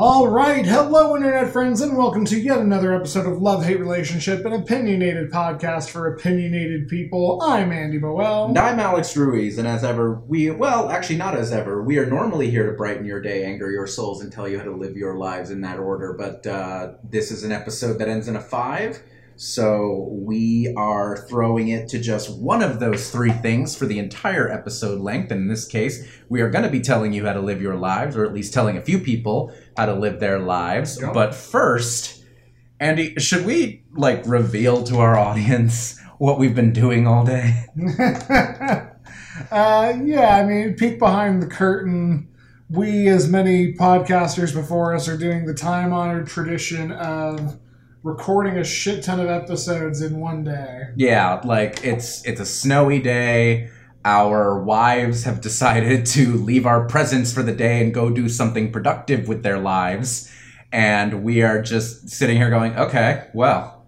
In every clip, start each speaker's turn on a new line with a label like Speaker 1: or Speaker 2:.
Speaker 1: All right, hello, internet friends, and welcome to yet another episode of Love Hate Relationship, an opinionated podcast for opinionated people. I'm Andy Boel.
Speaker 2: And I'm Alex Ruiz, and as ever, we, well, actually, not as ever, we are normally here to brighten your day, anger your souls, and tell you how to live your lives in that order. But uh, this is an episode that ends in a five, so we are throwing it to just one of those three things for the entire episode length. And in this case, we are going to be telling you how to live your lives, or at least telling a few people how to live their lives. But first, Andy, should we like reveal to our audience what we've been doing all day?
Speaker 1: uh, yeah, I mean, peek behind the curtain. We, as many podcasters before us, are doing the time honored tradition of recording a shit ton of episodes in one day.
Speaker 2: Yeah, like it's it's a snowy day. Our wives have decided to leave our presence for the day and go do something productive with their lives. And we are just sitting here going, okay, well,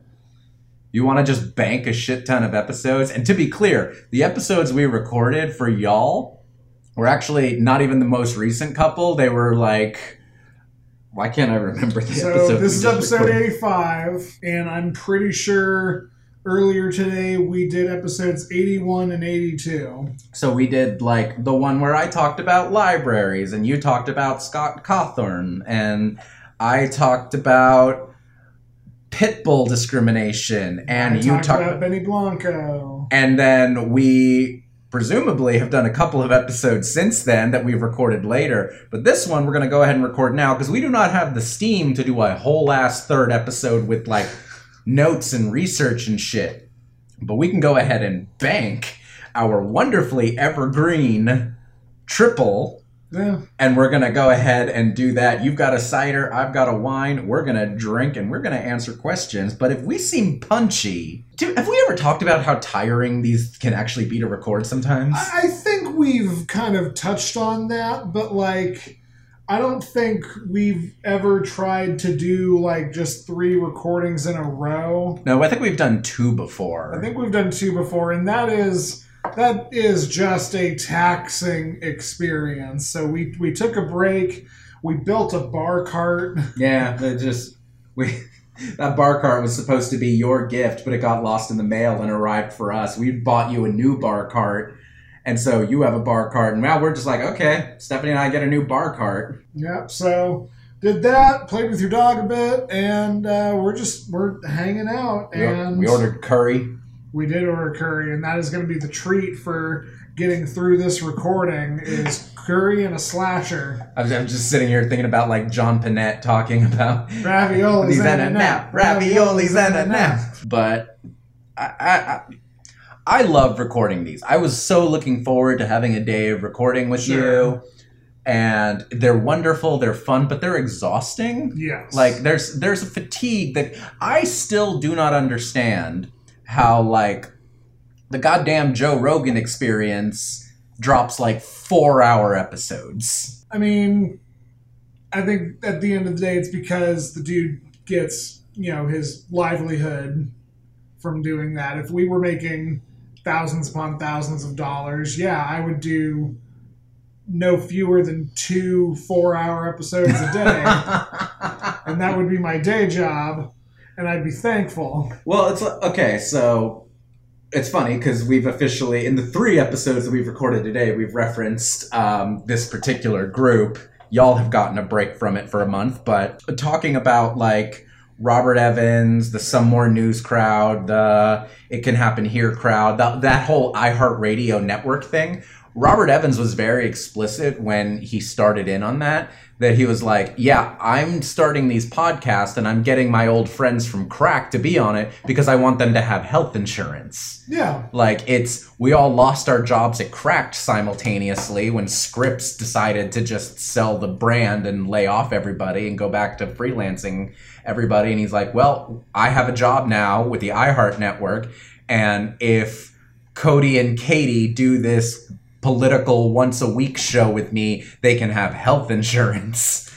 Speaker 2: you want to just bank a shit ton of episodes? And to be clear, the episodes we recorded for y'all were actually not even the most recent couple. They were like, why can't I remember the
Speaker 1: So
Speaker 2: episode?
Speaker 1: this is episode
Speaker 2: recorded?
Speaker 1: 85, and I'm pretty sure earlier today we did episodes 81 and 82.
Speaker 2: So we did like the one where I talked about libraries and you talked about Scott Cawthon and I talked about pit bull discrimination and
Speaker 1: I
Speaker 2: you
Speaker 1: talked
Speaker 2: talked
Speaker 1: about Benny Blanco.
Speaker 2: and then we presumably have done a couple of episodes since then that we've recorded later but this one we're going to go ahead and record now because we do not have the steam to do a whole ass third episode with like notes and research and shit but we can go ahead and bank our wonderfully evergreen triple
Speaker 1: Yeah.
Speaker 2: and we're gonna go ahead and do that. You've got a cider, I've got a wine. We're gonna drink and we're gonna answer questions. But if we seem punchy, dude, have we ever talked about how tiring these can actually be to record sometimes?
Speaker 1: I think we've kind of touched on that, but like, I don't think we've ever tried to do like just three recordings in a row.
Speaker 2: no, I think we've done two before.
Speaker 1: I think we've done two before, and that is that is just a taxing experience. So we we took a break. We built a bar cart.
Speaker 2: yeah, it just we. That bar cart was supposed to be your gift, but it got lost in the mail and arrived for us. We bought you a new bar cart, and so you have a bar cart, and now we're just like, okay, Stephanie and I get a new bar cart.
Speaker 1: Yep. So did that. Played with your dog a bit, and uh, we're just we're hanging out. And
Speaker 2: we ordered curry.
Speaker 1: we did order curry, and that is going to be the treat for getting through this recording is curry and a slasher.
Speaker 2: I'm just sitting here thinking about like John Panette talking about
Speaker 1: Raviolis and a nap.
Speaker 2: raviolis and a nap. But I, I, I, I love recording these. I was so looking forward to having a day of recording with
Speaker 1: Sure.
Speaker 2: you, and they're wonderful. They're fun, but they're exhausting.
Speaker 1: Yes.
Speaker 2: Like there's there's a fatigue that I still do not understand how like the goddamn Joe Rogan experience drops like four hour episodes.
Speaker 1: I mean, I think at the end of the day, it's because the dude gets, you know, his livelihood from doing that. If we were making thousands upon thousands of dollars, yeah, I would do no fewer than two four hour episodes a day. and that would be my day job. And I'd be thankful.
Speaker 2: well, it's okay. So it's funny because we've officially in the three episodes that we've recorded today, we've referenced um, this particular group. Y'all have gotten a break from it for a month, but talking about like Robert Evans, the Some More News crowd, the It Can Happen Here crowd, that, that whole iHeartRadio network thing. Robert Evans was very explicit when he started in on that. That he was like, Yeah, I'm starting these podcasts and I'm getting my old friends from Cracked to be on it because I want them to have health insurance.
Speaker 1: Yeah.
Speaker 2: Like it's we all lost our jobs at Cracked simultaneously when Scripps decided to just sell the brand and lay off everybody and go back to freelancing everybody and he's like, "Well, I have a job now with the iHeart network and if Cody and Katy do this political once a week show with me, they can have health insurance."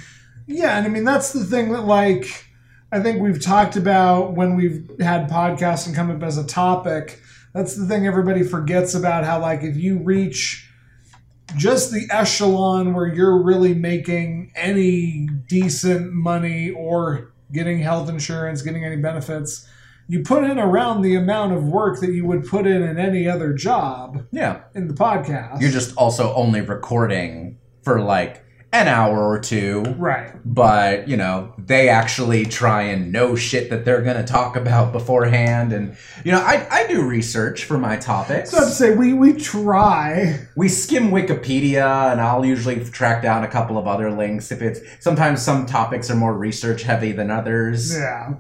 Speaker 1: Yeah, and I mean that's the thing that like I think we've talked about when we've had podcasting come up as a topic. That's the thing everybody forgets about how like if you reach just the echelon where you're really making any decent money or getting health insurance, getting any benefits, you put in around the amount of work that you would put in in any other job
Speaker 2: Yeah.
Speaker 1: in the podcast.
Speaker 2: You're just also only recording for like an hour or two.
Speaker 1: right.
Speaker 2: But, you know, they actually try and know shit that they're going to talk about beforehand. And, you know, I, I do research for my topics.
Speaker 1: So I'd say we we try.
Speaker 2: we skim Wikipedia, and I'll usually track down a couple of other links if it's sometimes some topics are more research heavy than others.
Speaker 1: Yeah.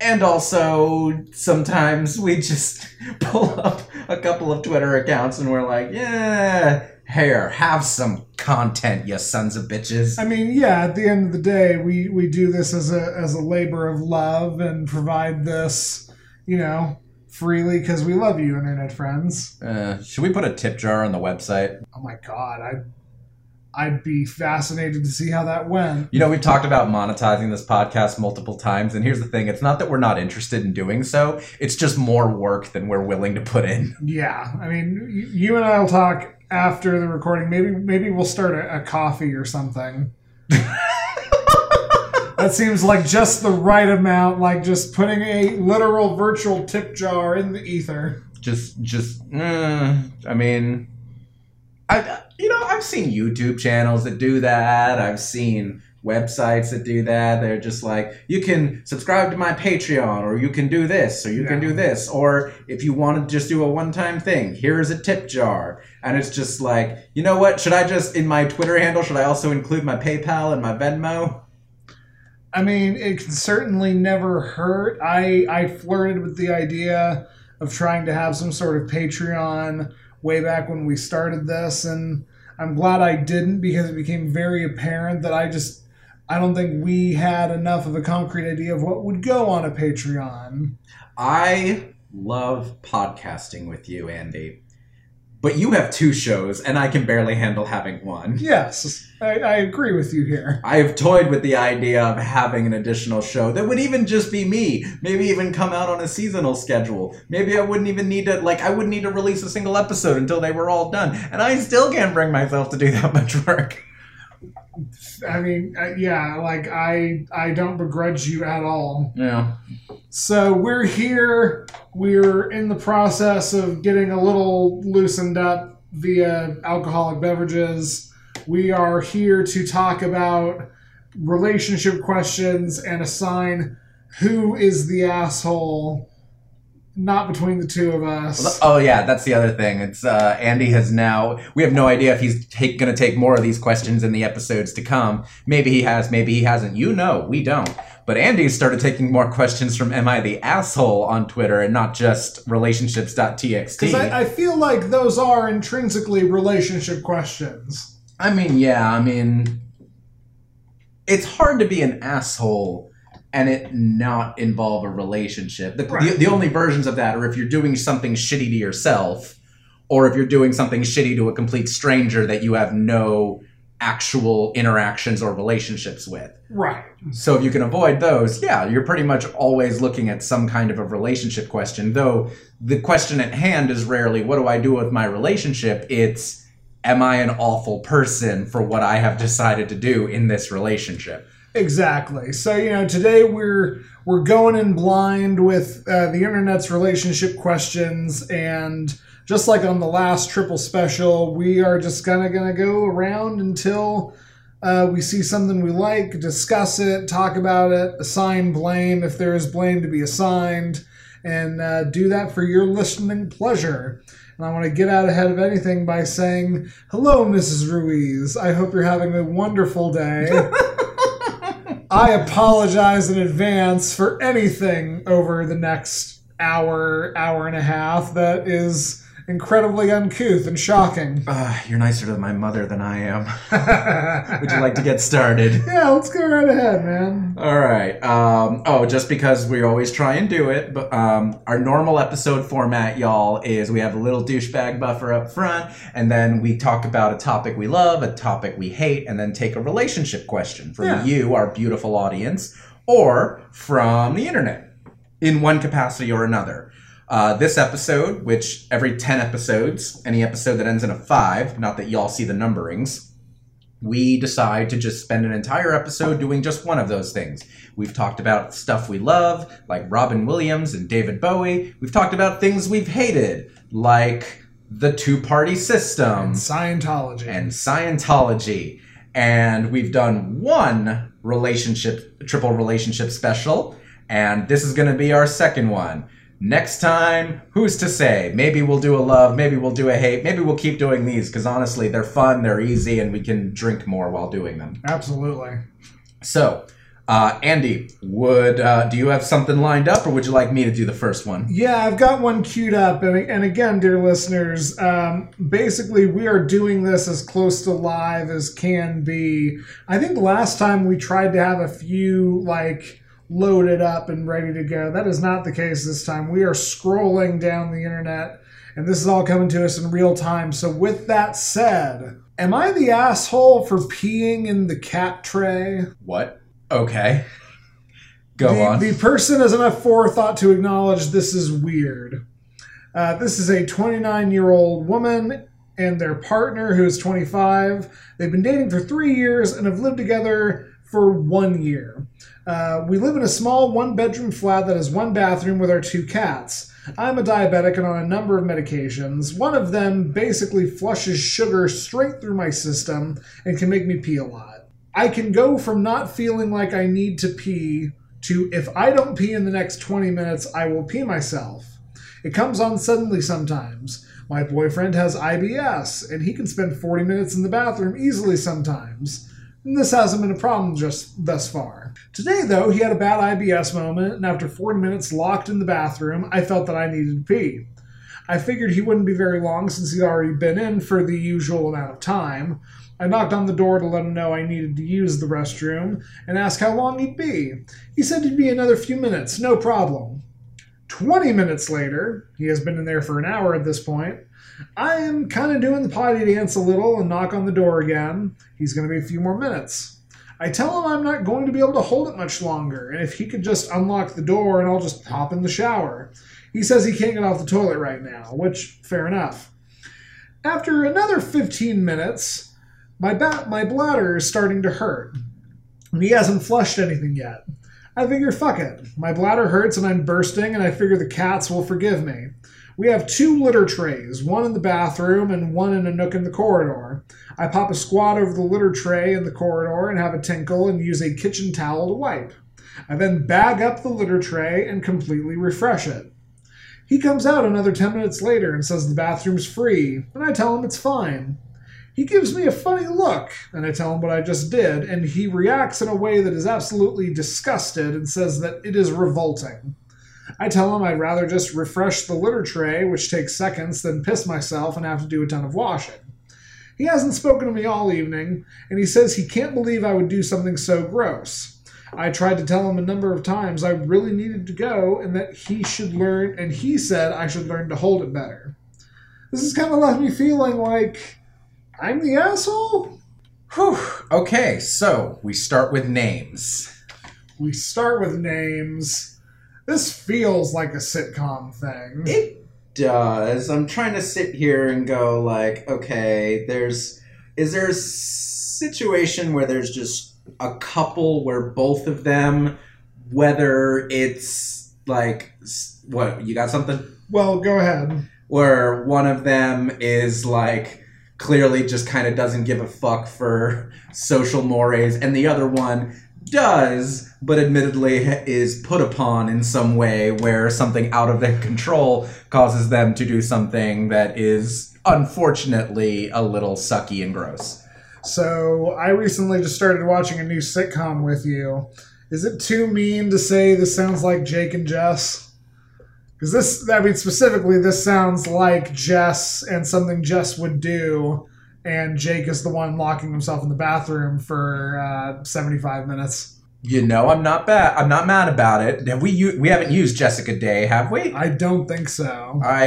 Speaker 2: And also, sometimes we just pull up a couple of Twitter accounts and we're like, yeah, here, have some content, you sons of bitches.
Speaker 1: I mean, yeah, at the end of the day, we, we do this as a as a labor of love and provide this, you know, freely because we love you, internet friends.
Speaker 2: Uh, should we put a tip jar on the website?
Speaker 1: Oh my god, I I'd be fascinated to see how that went.
Speaker 2: You know, we've talked about monetizing this podcast multiple times, and here's the thing it's not that we're not interested in doing so, it's just more work than we're willing to put in.
Speaker 1: Yeah, I mean, you and I will talk after the recording. Maybe maybe we'll start a, a Ko-fi or something. that seems like just the right amount, like just putting a literal virtual tip jar in the ether.
Speaker 2: just just uh, i mean i you know i've seen youtube channels that do that i've seen websites that do that they're just like you can subscribe to my patreon or you can do this or you can do this or if you want to just do a one-time thing here is a tip jar. And it's just like you know what? Should i just in my twitter handle should i also include my paypal and my venmo?
Speaker 1: I mean, it can certainly never hurt. I I flirted with the idea of trying to have some sort of Patreon way back when we started this, and I'm glad I didn't because it became very apparent that I just I don't think we had enough of a concrete idea of what would go on a Patreon.
Speaker 2: i love podcasting with you andy but you have two shows and i can barely handle having one
Speaker 1: Yes, I, I agree with you here.
Speaker 2: I have toyed with the idea of having an additional show that would even just be me. Maybe even come out on a seasonal schedule. Maybe I wouldn't even need to, like, I wouldn't need to release a single episode until they were all done. And I still can't bring myself to do that much work.
Speaker 1: I mean, uh, yeah, like I I don't begrudge you at all.
Speaker 2: Yeah.
Speaker 1: So we're here. We're in the process of getting a little loosened up via alcoholic beverages. We are here to talk about relationship questions and assign who is the asshole, not between the two of us.
Speaker 2: Oh, yeah, that's the other thing. It's, uh, Andy has now, we have no idea if he's take, gonna take more of these questions in the episodes to come. Maybe he has, maybe he hasn't. You know, we don't. But Andy started taking more questions from Am I the Asshole on Twitter and not just relationships.txt.
Speaker 1: Because I, I feel like those are intrinsically relationship questions.
Speaker 2: I mean, yeah, I mean, it's hard to be an asshole and it not involve a relationship. The,
Speaker 1: Right.
Speaker 2: the, the only versions of that are if you're doing something shitty to yourself or if you're doing something shitty to a complete stranger that you have no actual interactions or relationships with.
Speaker 1: Right.
Speaker 2: So if you can avoid those, yeah, you're pretty much always looking at some kind of a relationship question. Though the question at hand is rarely, what do I do with my relationship? It's, am I an awful person for what I have decided to do in this relationship?
Speaker 1: Exactly. So you know, today we're we're going in blind with uh, the internet's relationship questions, and just like on the last triple special, we are just kind of gonna go around until uh, we see something we like, discuss it, talk about it, assign blame if there is blame to be assigned, and uh, do that for your listening pleasure. And I want to get out ahead of anything by saying, "Hello, Mrs. Ruiz. I hope you're having a wonderful day." I apologize in advance for anything over the next hour, hour and a half that is incredibly uncouth and shocking.
Speaker 2: Uh, you're nicer to my mother than I am. Would you like to get started?
Speaker 1: Yeah, let's go right ahead, man.
Speaker 2: All right. Um, oh, just because we always try and do it, but um, our normal episode format, y'all, is we have a little douchebag buffer up front, and then we talk about a topic we love, a topic we hate, and then take a relationship question from
Speaker 1: Yeah.
Speaker 2: you, our beautiful audience, or from the internet in one capacity or another. Uh, this episode, which every 10 episodes, any episode that ends in a 5, not that y'all see the numberings, we decide to just spend an entire episode doing just one of those things. We've talked about stuff we love, like Robin Williams and David Bowie. We've talked about things we've hated, like the two party system
Speaker 1: And Scientology.
Speaker 2: and Scientology. And we've done one relationship, triple relationship special, and this is going to be our second one. Next time, who's to say? Maybe we'll do a love, maybe we'll do a hate, maybe we'll keep doing these because honestly, they're fun, they're easy, and we can drink more while doing them.
Speaker 1: Absolutely.
Speaker 2: So, uh, Andy, would uh, do you have something lined up, or would you like me to do the first one?
Speaker 1: Yeah, I've got one queued up. And, and again, dear listeners, um, basically, we are doing this as close to live as can be. I think last time we tried to have a few, like, loaded up and ready to go. That is not the case this time. We are scrolling down the internet, and this is all coming to us in real time. So, with that said, am I the asshole for peeing in the cat tray?
Speaker 2: What? Okay. Go
Speaker 1: the,
Speaker 2: on.
Speaker 1: The person has enough forethought to acknowledge this is weird. Uh, this is a 29 year old woman and their partner who is 25. They've been dating for three years and have lived together for one year. Uh, we live in a small one bedroom flat that has one bathroom with our two cats. I'm a diabetic and on a number of medications. One of them basically flushes sugar straight through my system and can make me pee a lot. I can go from not feeling like I need to pee to if I don't pee in the next 20 minutes, I will pee myself. It comes on suddenly sometimes. My boyfriend has IBS, and he can spend 40 minutes in the bathroom easily sometimes. And this hasn't been a problem just thus far. Today, though, he had a bad IBS moment, and after 40 minutes locked in the bathroom, I felt that I needed to pee. I figured he wouldn't be very long since he'd already been in for the usual amount of time. I knocked on the door to let him know I needed to use the restroom and asked how long he'd be. He said he'd be another few minutes, no problem. 20 minutes later, he has been in there for an hour at this point. I am kind of doing the potty dance a little and knock on the door again. He's going to be a few more minutes. I tell him I'm not going to be able to hold it much longer, and if he could just unlock the door and I'll just hop in the shower. He says he can't get off the toilet right now, which, fair enough. After another 15 minutes, my, ba- my bladder is starting to hurt, and he hasn't flushed anything yet. I figure, fuck it. My bladder hurts and I'm bursting, and I figure the cats will forgive me. We have two litter trays, one in the bathroom and one in a nook in the corridor. I pop a squat over the litter tray in the corridor and have a tinkle and use a kitchen towel to wipe. I then bag up the litter tray and completely refresh it. He comes out another 10 minutes later and says the bathroom's free, and I tell him it's fine. He gives me a funny look, and I tell him what I just did, and he reacts in a way that is absolutely disgusted and says that it is revolting. I tell him I'd rather just refresh the litter tray, which takes seconds, than piss myself and have to do a ton of washing. He hasn't spoken to me all evening, and he says he can't believe I would do something so gross. I tried to tell him a number of times I really needed to go and that he should learn, and he said I should learn to hold it better. This has kind of left me feeling like I'm the asshole?
Speaker 2: Whew. Okay, so we start with names.
Speaker 1: We start with names. This feels like a sitcom thing.
Speaker 2: It does. I'm trying to sit here and go like, okay, there's is there a situation where there's just a couple where both of them whether it's like what, you got something?
Speaker 1: Well, go ahead.
Speaker 2: Where one of them is like clearly just kind of doesn't give a fuck for social mores and the other one does but admittedly is put upon in some way where something out of their control causes them to do something that is unfortunately a little sucky and gross
Speaker 1: So, I recently just started watching a new sitcom with you. Is it too mean to say this sounds like Jake and Jess? Because this, I mean, specifically, this sounds like Jess and something Jess would do, and Jake is the one locking himself in the bathroom for uh, 75 minutes.
Speaker 2: you know i'm not bad i'm not mad about it have we u- we haven't used jessica day have we
Speaker 1: I don't think so.
Speaker 2: i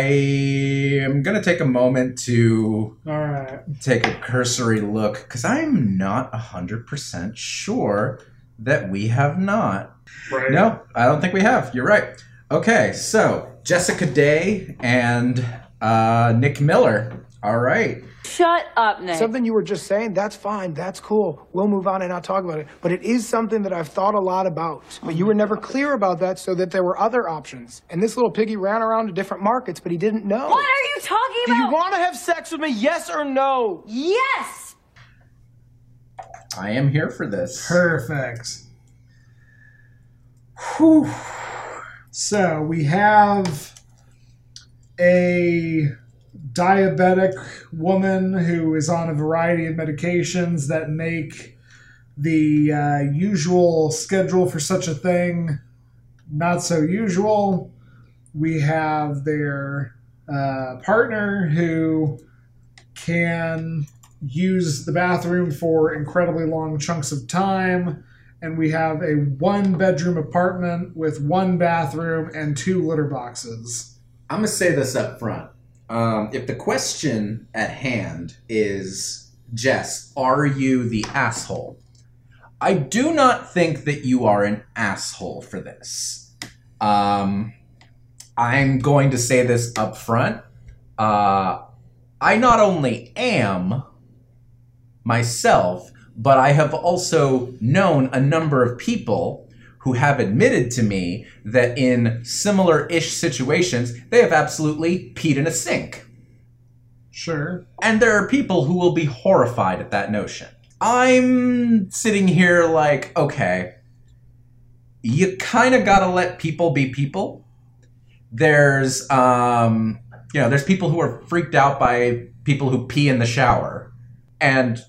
Speaker 2: am gonna take a moment to
Speaker 1: All right.
Speaker 2: take a cursory look because I'm not 100% sure that we have not.
Speaker 1: Right.
Speaker 2: No, I don't think we have. You're right. Okay, so Jessica Day and uh, Nick Miller. All right.
Speaker 3: Shut up, Nick.
Speaker 4: Something you were just saying, that's fine, that's cool. We'll move on and not talk about it. But it is something that I've thought a lot about. But you were never clear about that so that there were other options. And this little piggy ran around to different markets, but he didn't know.
Speaker 3: what are you talking about?
Speaker 4: Do you want to have sex with me, yes or no?
Speaker 3: yes!
Speaker 2: I am here for this.
Speaker 1: Perfect. Whew. So we have a diabetic woman who is on a variety of medications that make the uh, usual schedule for such a thing not so usual. We have their uh, partner who can use the bathroom for incredibly long chunks of time. And we have a one bedroom apartment with one bathroom and two litter boxes.
Speaker 2: I'm gonna say this up front. Um, if the question at hand is, Jess, are you the asshole? I do not think that you are an asshole for this. Um, I'm going to say this up front. Uh, I not only am myself, but I have also known a number of people who have admitted to me that in similar ish situations, they have absolutely peed in a sink.
Speaker 1: Sure.
Speaker 2: And there are people who will be horrified at that notion. I'm sitting here like, okay, you kind of gotta let people be people. There's, um, you know, there's people who are freaked out by people who pee in the shower. And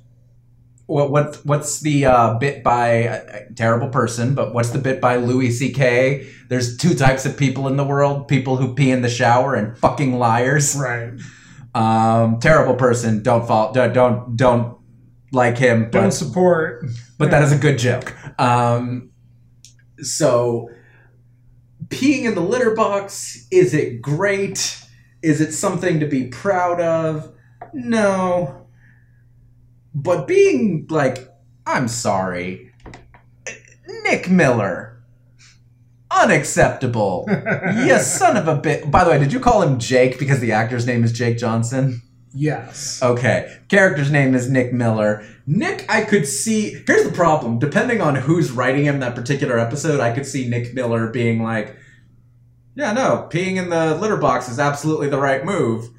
Speaker 2: what, what what's the uh, bit by a terrible person? But what's the bit by Louis C.K.? There's two types of people in the world: people who pee in the shower and fucking liars.
Speaker 1: Right.
Speaker 2: Um, terrible person. Don't fall. Don't don't, don't like him.
Speaker 1: Don't support.
Speaker 2: but that is a good joke. Um, so peeing in the litter box is it great? Is it something to be proud of? No. But being like, I'm sorry, Nick Miller, unacceptable. you son of a bit. By the way, did you call him Jake because the actor's name is Jake Johnson?
Speaker 1: Yes.
Speaker 2: Okay. Character's name is Nick Miller. Nick, I could see. Here's the problem. Depending on who's writing him that particular episode, I could see Nick Miller being like, yeah, no, peeing in the litter box is absolutely the right move.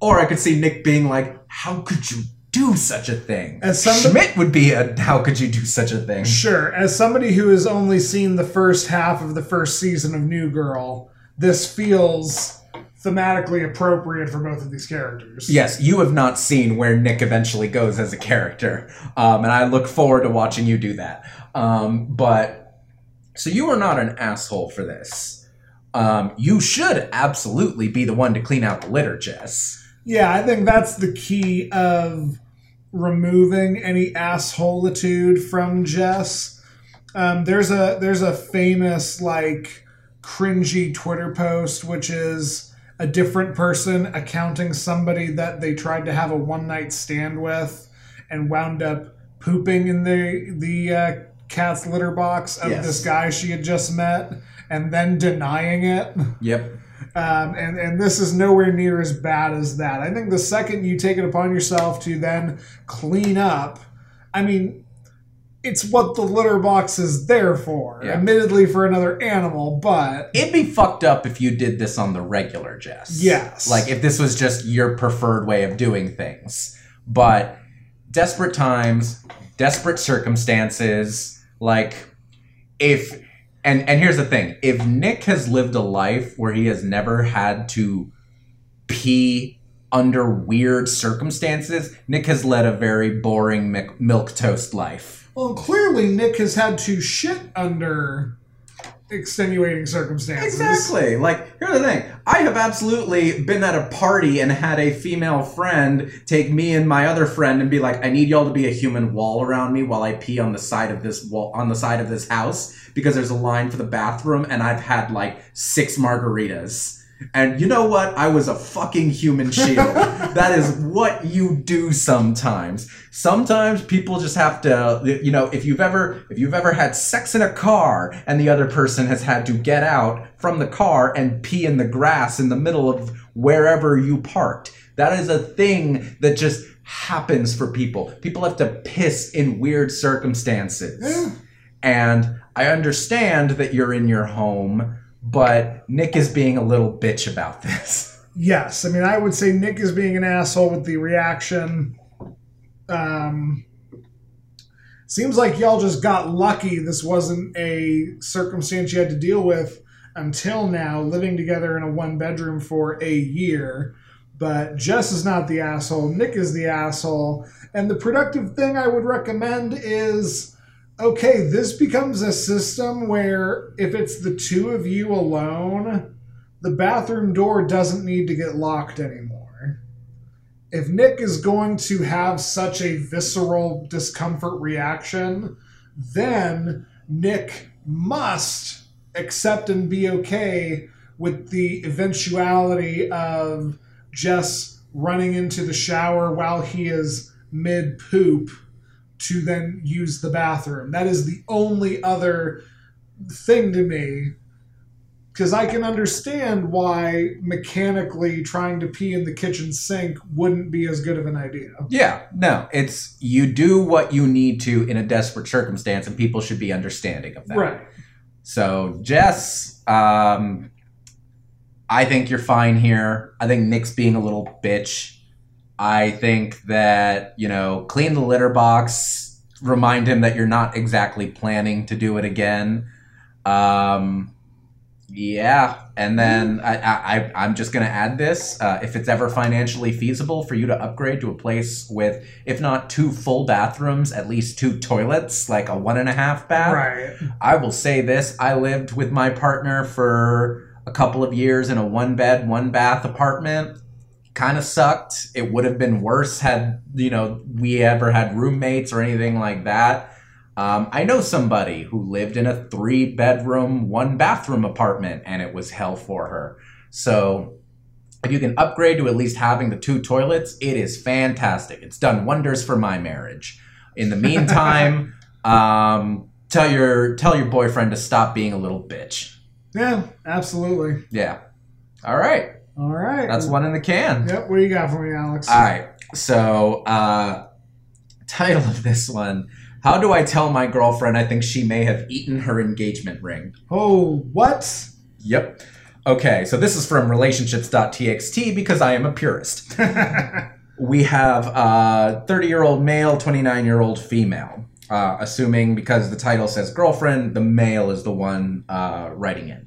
Speaker 2: Or I could see Nick being like, how could you do such a thing?
Speaker 1: As somebody-
Speaker 2: Schmidt would be a, how could you do such a thing?
Speaker 1: Sure. As somebody who has only seen the first half of the first season of New Girl, this feels thematically appropriate for both of these characters.
Speaker 2: Yes, you have not seen where Nick eventually goes as a character, um, and I look forward to watching you do that. Um, but so you are not an asshole for this. Um, you should absolutely be the one to clean out the litter, Jess.
Speaker 1: Yeah, I think that's the key of removing any assholitude from Jess. Um, there's a there's a famous like cringy Twitter post which is a different person accounting somebody that they tried to have a one night stand with and wound up pooping in the the uh, cat's litter box of
Speaker 2: Yes.
Speaker 1: this guy she had just met and then denying it.
Speaker 2: Yep.
Speaker 1: Um, and and this is nowhere near as bad as that. I think the second you take it upon yourself to then clean up, I mean, it's what the litter box is there for.
Speaker 2: Yeah.
Speaker 1: Admittedly, for another animal, but
Speaker 2: It'd be fucked up if you did this on the regular, Jess.
Speaker 1: Yes.
Speaker 2: Like if this was just your preferred way of doing things. But desperate times, desperate circumstances, like if and and here's the thing, if Nick has lived a life where he has never had to pee under weird circumstances, Nick has led a very boring milk, toast life.
Speaker 1: well, clearly Nick has had to shit under extenuating circumstances.
Speaker 2: Exactly. Like, here's the thing. I have absolutely been at a party and had a female friend take me and my other friend and be like, "I need y'all to be a human wall around me while I pee on the side of this wall on the side of this house because there's a line for the bathroom and I've had like six margaritas." And you know what? I was a fucking human shield. that is what you do sometimes. Sometimes people just have to, you know, if you've ever if you've ever had sex in a car and the other person has had to get out from the car and pee in the grass in the middle of wherever you parked. That is a thing that just happens for people. People have to piss in weird circumstances.
Speaker 1: Yeah.
Speaker 2: And I understand that you're in your home, but Nick is being a little bitch about this.
Speaker 1: Yes, I mean I would say Nick is being an asshole with the reaction. Um, seems like y'all just got lucky. This wasn't a circumstance you had to deal with until now, living together in a one bedroom for a year. But Jess is not the asshole. Nick is the asshole. And the productive thing I would recommend is okay, this becomes a system where if it's the two of you alone, the bathroom door doesn't need to get locked anymore. If Nick is going to have such a visceral discomfort reaction, then Nick must accept and be okay with the eventuality of Jess running into the shower while he is mid poop to then use the bathroom. That is the only other thing to me. Because I can understand why mechanically trying to pee in the kitchen sink wouldn't be as good of an idea.
Speaker 2: Yeah, no, it's you do what you need to in a desperate circumstance, and people should be understanding of that.
Speaker 1: Right.
Speaker 2: So, Jess, um, I think you're fine here. I think Nick's being a little bitch. I think that, you know, clean the litter box, remind him that you're not exactly planning to do it again. Um, yeah, and then I, I, I'm just gonna add this: uh, if it's ever financially feasible for you to upgrade to a place with, if not two full bathrooms, at least two toilets, like a one and a half bath.
Speaker 1: Right.
Speaker 2: I will say this: I lived with my partner for a couple of years in a one bed, one bath apartment. Kind of sucked. It would have been worse had you know we ever had roommates or anything like that. Um, I know somebody who lived in a three bedroom, one bathroom apartment, and it was hell for her. So, if you can upgrade to at least having the two toilets, it is fantastic. It's done wonders for my marriage. In the meantime, um, tell your tell your boyfriend to stop being a little bitch.
Speaker 1: Yeah, absolutely.
Speaker 2: Yeah. All right.
Speaker 1: All right.
Speaker 2: That's one in the can.
Speaker 1: Yep. What do you got for me, Alex?
Speaker 2: All right. So, uh, title of this one How do I tell my girlfriend I think she may have eaten her engagement ring?
Speaker 1: oh, what?
Speaker 2: Yep. Okay, so this is from relationships.txt because I am a purist. we have a 30 year old male, 29 year old female. Uh, assuming because the title says girlfriend, the male is the one uh, writing in.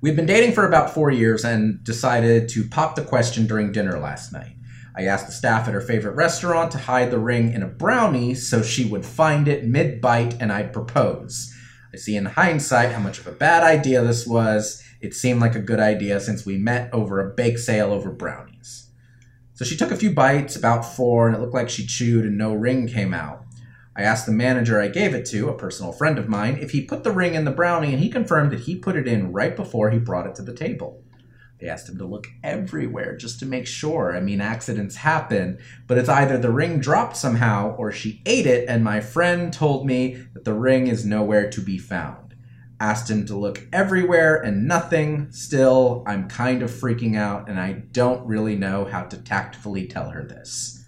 Speaker 2: We've been dating for about four years and decided to pop the question during dinner last night. I asked the staff at her favorite restaurant to hide the ring in a brownie so she would find it mid bite and I'd propose. I see in hindsight how much of a bad idea this was. It seemed like a good idea since we met over a bake sale over brownies. So she took a few bites, about four, and it looked like she chewed and no ring came out. I asked the manager I gave it to, a personal friend of mine, if he put the ring in the brownie, and he confirmed that he put it in right before he brought it to the table. They asked him to look everywhere just to make sure. I mean, accidents happen, but it's either the ring dropped somehow or she ate it, and my friend told me that the ring is nowhere to be found. Asked him to look everywhere and nothing. Still, I'm kind of freaking out, and I don't really know how to tactfully tell her this.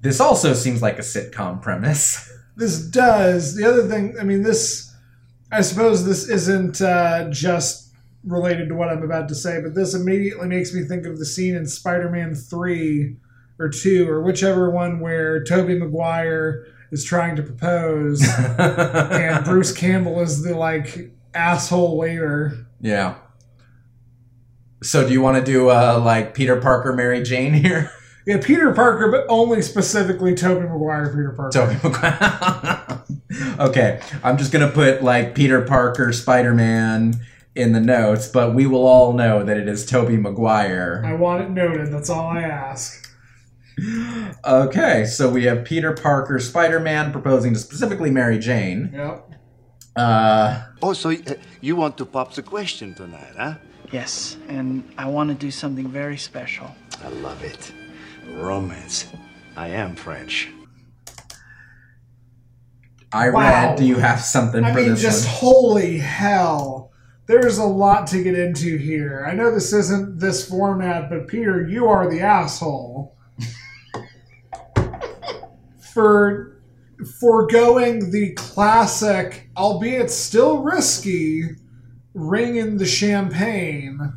Speaker 2: This also seems like a sitcom premise.
Speaker 1: this does. The other thing, I mean, this, I suppose this isn't uh, just related to what I'm about to say, but this immediately makes me think of the scene in Spider Man 3 or 2 or whichever one where Tobey Maguire is trying to propose and Bruce Campbell is the like asshole waiter.
Speaker 2: yeah. So, do you want to do uh, like Peter Parker, Mary Jane here?
Speaker 1: Yeah, Peter Parker, but only specifically Tobey Maguire Peter Parker.
Speaker 2: Tobey Maguire. okay, I'm just gonna put like Peter Parker, Spider Man in the notes, but we will all know that it is Tobey Maguire.
Speaker 1: I want it noted. That's all I ask.
Speaker 2: Okay, so we have Peter Parker, Spider Man proposing to specifically Mary Jane.
Speaker 1: Yep.
Speaker 2: Uh,
Speaker 5: Oh, so uh, you want to pop the question tonight, huh? Yes, and I want to do something very special.
Speaker 6: I love it. Romance. I am French.
Speaker 2: I
Speaker 1: Wow.
Speaker 2: read. Do you have something for this?
Speaker 1: I
Speaker 2: for
Speaker 1: mean,
Speaker 2: this
Speaker 1: just
Speaker 2: one?
Speaker 1: holy hell. There's a lot to get into here. I know this isn't this format, but Peter, you are the asshole. For foregoing the classic, albeit still risky, ring in the champagne,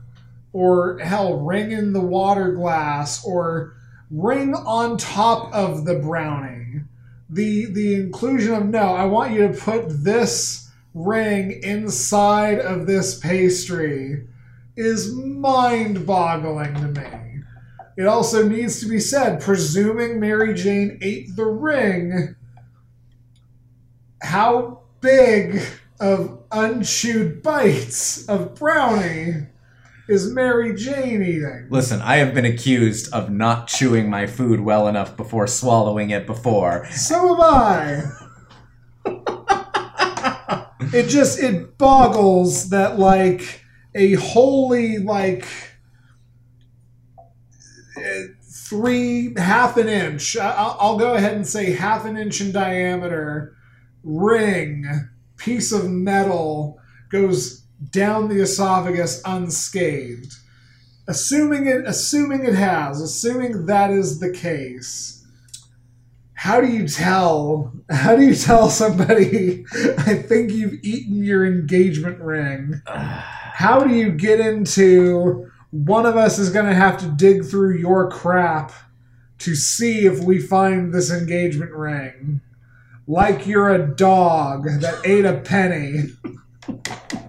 Speaker 1: or hell, ring in the water glass, or ring on top of the brownie the the inclusion of no i want you to put this ring inside of this pastry is mind-boggling to me. It also needs to be said presuming mary jane ate the ring how big of unchewed bites of brownie is mary jane eating
Speaker 2: Listen, I have been accused of not chewing my food well enough before swallowing it before.
Speaker 1: So have I. it just it boggles that like a holy like three half an inch. I'll, I'll go ahead and say half an inch in diameter ring piece of metal goes down the esophagus unscathed. Assuming it, assuming it has, assuming that is the case how do you tell how do you tell somebody i think you've eaten your engagement ring how do you get into one of us is going to have to dig through your crap to see if we find this engagement ring? Like you're a dog that ate a penny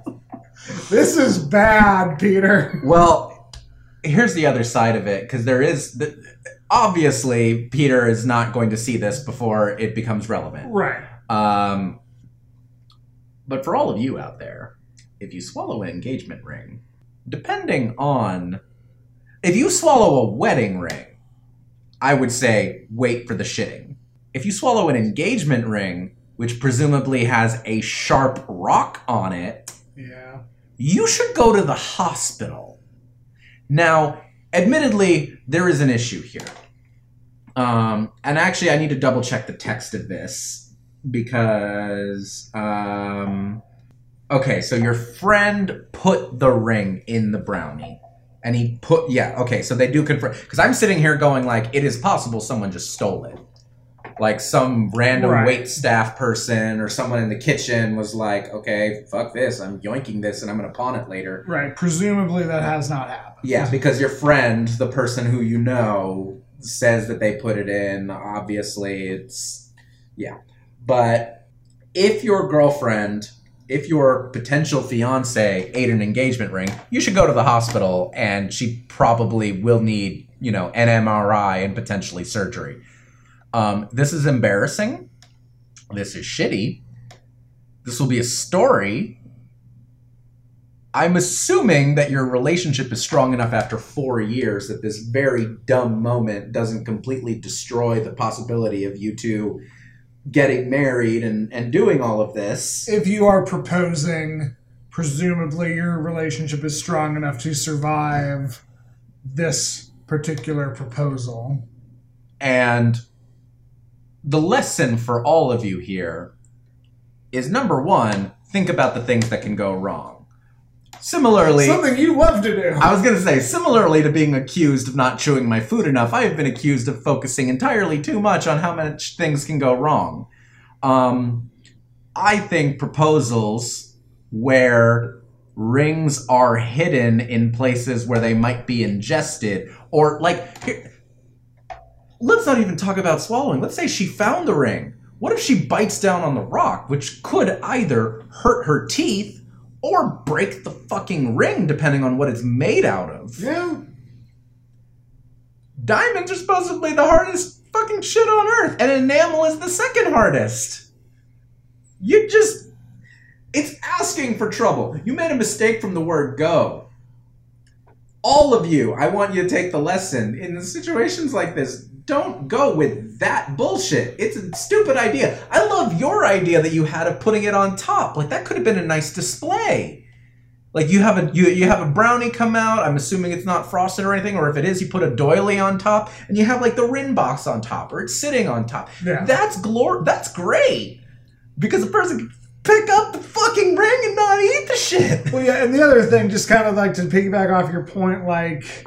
Speaker 1: this is bad peter
Speaker 2: Well, here's the other side of it because there is the, obviously Peter is not going to see this before it becomes relevant.
Speaker 1: right
Speaker 2: Um, but for all of you out there, if you swallow an engagement ring, depending on if you swallow a wedding ring, I would say wait for the shitting. If you swallow an engagement ring, which presumably has a sharp rock on it,
Speaker 1: yeah
Speaker 2: you should go to the hospital. Now, admittedly, there is an issue here. Um, and actually, I need to double check the text of this because. Um, okay, so your friend put the ring in the brownie. And he put, yeah, okay, so they do confirm. Because I'm sitting here going, like, it is possible someone just stole it. Like, some random
Speaker 1: Right.
Speaker 2: wait staff person or someone in the kitchen was like, okay, fuck this, I'm yoinking this and I'm going to pawn it later.
Speaker 1: right presumably that has not happened
Speaker 2: Yeah, because your friend, the person who you know, says that they put it in. Obviously, it's yeah. But if your girlfriend, if your potential fiance ate an engagement ring, you should go to the hospital, and she probably will need, you know, an MRI and potentially surgery. Um, this is embarrassing. This is shitty. This will be a story I'm assuming that your relationship is strong enough after four years that this very dumb moment doesn't completely destroy the possibility of you two getting married and, and doing all of this.
Speaker 1: if you are proposing, presumably your relationship is strong enough to survive this particular proposal.
Speaker 2: And the lesson for all of you here is number one, think about the things that can go wrong. Similarly,
Speaker 1: Something you love to do.
Speaker 2: I was going to say, similarly to being accused of not chewing my food enough, I have been accused of focusing entirely too much on how much things can go wrong. Um, I think proposals where rings are hidden in places where they might be ingested, or like, here, let's not even talk about swallowing. Let's say she found the ring. What if she bites down on the rock, which could either hurt her teeth or break the fucking ring, depending on what it's made out of?
Speaker 1: yeah.
Speaker 2: Diamonds are supposedly the hardest fucking shit on earth, and enamel is the second hardest. You just. It's asking for trouble. You made a mistake from the word go. All of you, I want you to take the lesson. In situations like this, don't go with that bullshit. It's a stupid idea. I love your idea that you had of putting it on top. Like, that could have been a nice display. Like you have a you, you have a brownie come out. I'm assuming it's not frosted or anything, or if it is, you put a doily on top, and you have like the rin box on top, or it's sitting on top.
Speaker 1: Yeah.
Speaker 2: That's glor. That's great because a person can pick up the fucking ring and not eat the shit.
Speaker 1: Well, yeah, and the other thing, just kind of like to piggyback off your point, like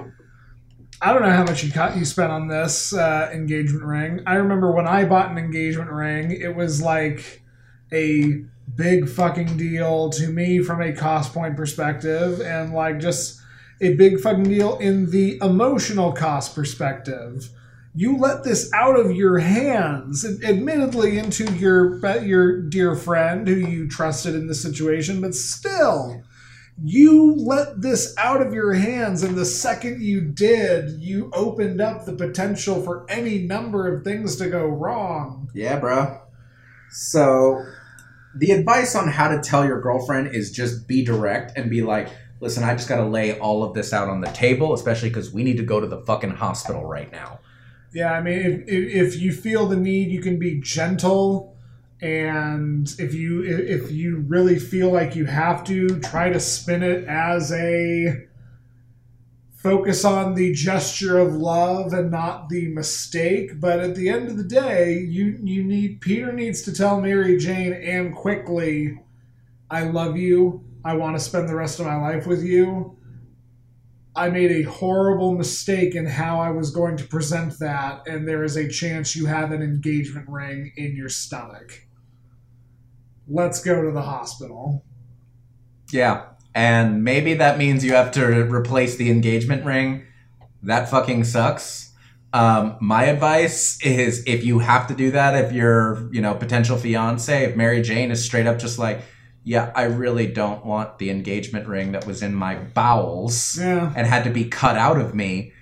Speaker 1: I don't know how much you you spent on this uh, engagement ring. I remember when I bought an engagement ring, it was like a big fucking deal to me from a cost point perspective, and like just a big fucking deal in the emotional cost perspective. You let this out of your hands, admittedly into your your dear friend who you trusted in the situation, but still, you let this out of your hands, and the second you did, you opened up the potential for any number of things to go wrong.
Speaker 2: Yeah, bro. So, the advice on how to tell your girlfriend is just be direct and be like, listen, I just got to lay all of this out on the table, especially because we need to go to the fucking hospital right now.
Speaker 1: Yeah, I mean, if, if, if you feel the need, you can be gentle, and if you if you really feel like you have to, try to spin it as a focus on the gesture of love and not the mistake. But at the end of the day, you you need Peter needs to tell Mary Jane and quickly, I love you. I want to spend the rest of my life with you. I made a horrible mistake in how I was going to present that, and there is a chance you have an engagement ring in your stomach. Let's go to the hospital.
Speaker 2: Yeah, and maybe that means you have to replace the engagement ring. That fucking sucks. Um, my advice is if you have to do that, if your you know potential fiance, if Mary Jane is straight up just like, yeah, I really don't want the engagement ring that was in my bowels
Speaker 1: Yeah.
Speaker 2: and had to be cut out of me.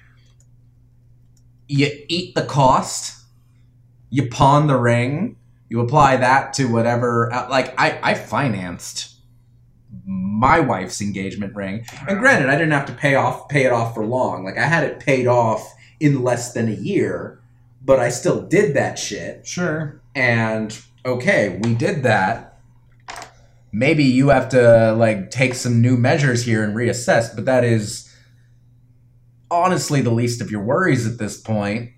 Speaker 2: You eat the cost. You pawn the ring. You apply that to whatever. uh, Like I, I financed my wife's engagement ring, and granted, I didn't have to pay off pay it off for long. Like I had it paid off in less than a year, but I still did that shit.
Speaker 1: Sure.
Speaker 2: And okay, we did that. Maybe you have to like take some new measures here and reassess, but that is honestly the least of your worries at this point.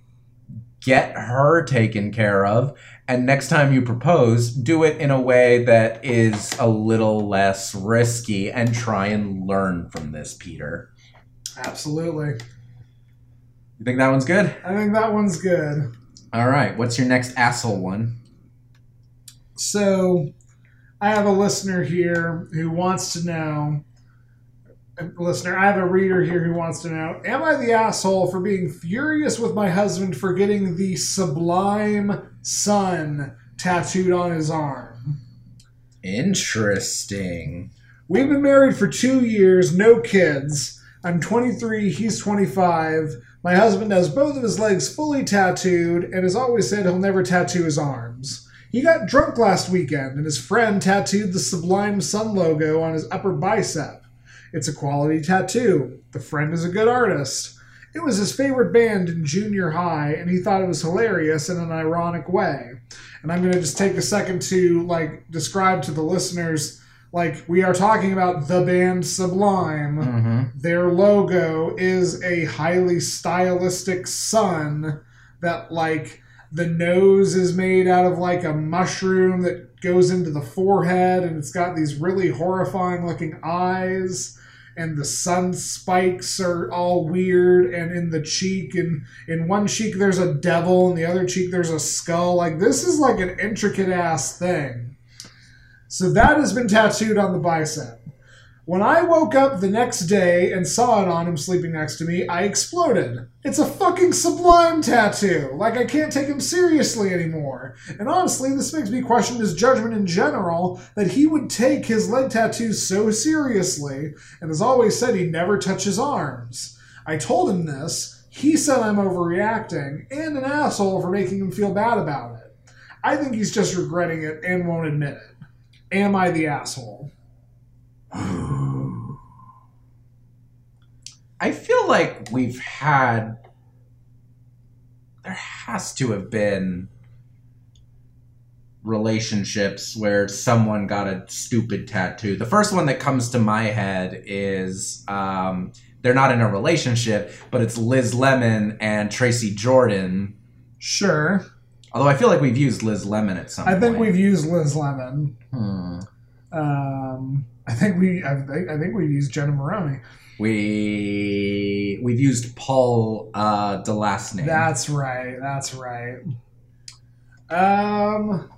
Speaker 2: Get her taken care of, and next time you propose, do it in a way that is a little less risky and try and learn from this, Peter.
Speaker 1: Absolutely.
Speaker 2: You think that one's good?
Speaker 1: I think that one's good.
Speaker 2: All right, what's your next asshole one?
Speaker 1: So, I have a listener here who wants to know. a Listener, I have a reader here who wants to know Am I the asshole for being furious with my husband for getting the sublime sun tattooed on his arm?
Speaker 2: Interesting.
Speaker 1: We've been married for two years, no kids. I'm 23, he's 25. My husband has both of his legs fully tattooed and has always said he'll never tattoo his arms. He got drunk last weekend and his friend tattooed the Sublime Sun logo on his upper bicep. It's a quality tattoo. The friend is a good artist. It was his favorite band in junior high and he thought it was hilarious in an ironic way. And I'm going to just take a second to like describe to the listeners like we are talking about the band Sublime.
Speaker 2: Mm-hmm.
Speaker 1: Their logo is a highly stylistic sun that like the nose is made out of like a mushroom that goes into the forehead and it's got these really horrifying looking eyes and the sun spikes are all weird and in the cheek and in one cheek there's a devil and the other cheek there's a skull like this is like an intricate ass thing so that has been tattooed on the bicep. When I woke up the next day and saw it on him sleeping next to me, I exploded. It's a fucking sublime tattoo. Like, I can't take him seriously anymore. And honestly, this makes me question his judgment in general that he would take his leg tattoos so seriously and has always said he'd never touch his arms. I told him this. He said I'm overreacting and an asshole for making him feel bad about it. I think he's just regretting it and won't admit it. Am I the asshole?
Speaker 2: I feel like we've had. There has to have been relationships where someone got a stupid tattoo. The first one that comes to my head is um, they're not in a relationship, but it's Liz Lemon and Tracy Jordan.
Speaker 1: Sure.
Speaker 2: Although I feel like we've used Liz Lemon at some
Speaker 1: I think
Speaker 2: point.
Speaker 1: we've used Liz Lemon.
Speaker 2: Hmm.
Speaker 1: Um, I think we. I think, I think we've used Jenna Maroney.
Speaker 2: We we've used Paul uh, the last name.
Speaker 1: That's right. That's right. Um,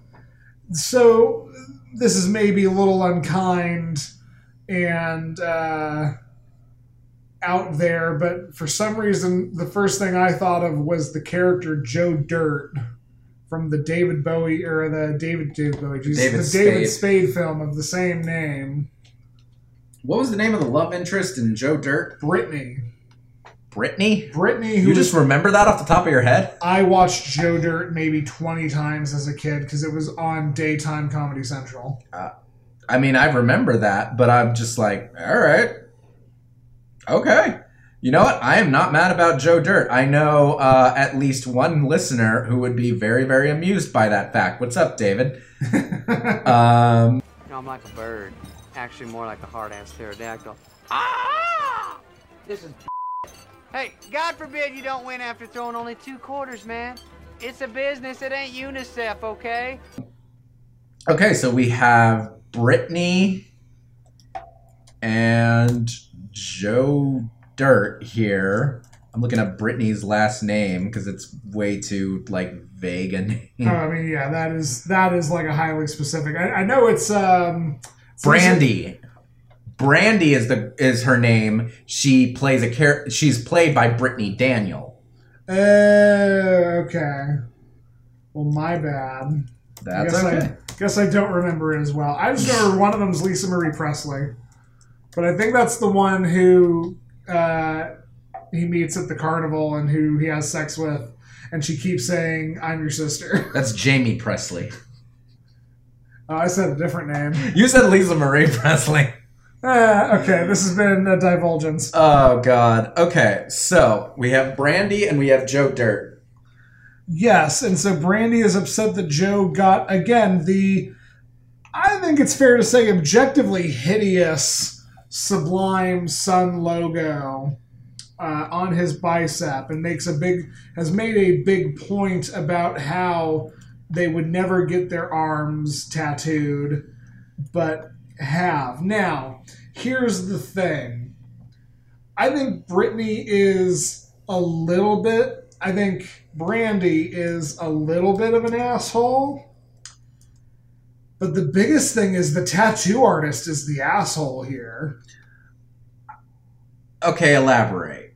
Speaker 1: so this is maybe a little unkind and uh, out there, but for some reason, the first thing I thought of was the character Joe Dirt from the David Bowie or the David David Bowie, geez,
Speaker 2: David
Speaker 1: the David
Speaker 2: Spade.
Speaker 1: Spade film of the same name,
Speaker 2: what was the name of the love interest in Joe Dirt?
Speaker 1: Brittany.
Speaker 2: Brittany.
Speaker 1: Brittany, who
Speaker 2: You just remember that off the top of your head?
Speaker 1: I watched Joe Dirt maybe 20 times as a kid because it was on daytime Comedy Central.
Speaker 2: I mean, I remember that, but I'm just like, all right, okay. You know what? I am not mad about Joe Dirt. I know uh, at least one listener who would be very, very amused by that fact. What's up, David? Um,
Speaker 7: You know, I'm like a bird. Actually, more like a hard ass pterodactyl. Ah! This is. Hey, God forbid you don't win after throwing only two quarters, man. It's a business, it ain't UNICEF, okay?
Speaker 2: okay, so we have Brittany and Joe Dirt here. I'm looking at Brittany's last name because it's way too like vague a name.
Speaker 1: Oh, I mean, yeah, that is that is like a highly specific. I, I know it's um,
Speaker 2: Brandy. Brandy is the is her name. She plays a char- She's played by Brittany Daniel.
Speaker 1: Uh, okay. Well, my bad.
Speaker 2: That's
Speaker 1: guess
Speaker 2: okay.
Speaker 1: I guess I don't remember it as well. I just remember one of them's Lisa Marie Presley, but I think that's the one who uh, he meets at the carnival and who he has sex with, and she keeps saying, "I'm your sister."
Speaker 2: That's Jaime Pressly.
Speaker 1: Oh, I said a different name.
Speaker 2: You said Lisa Marie Presley.
Speaker 1: Uh, okay, this has been a divulgence.
Speaker 2: Oh God. Okay, so we have Brandy and we have Joe Dirt.
Speaker 1: Yes, and so Brandy is upset that Joe got again the I think it's fair to say objectively hideous sublime sun logo uh, on his bicep and makes a big has made a big point about how they would never get their arms tattooed but have. Now, here's the thing. I think Brittany is a little bit. I think Brandy is a little bit of an asshole. But the biggest thing is the tattoo artist is the asshole here.
Speaker 2: Okay, elaborate.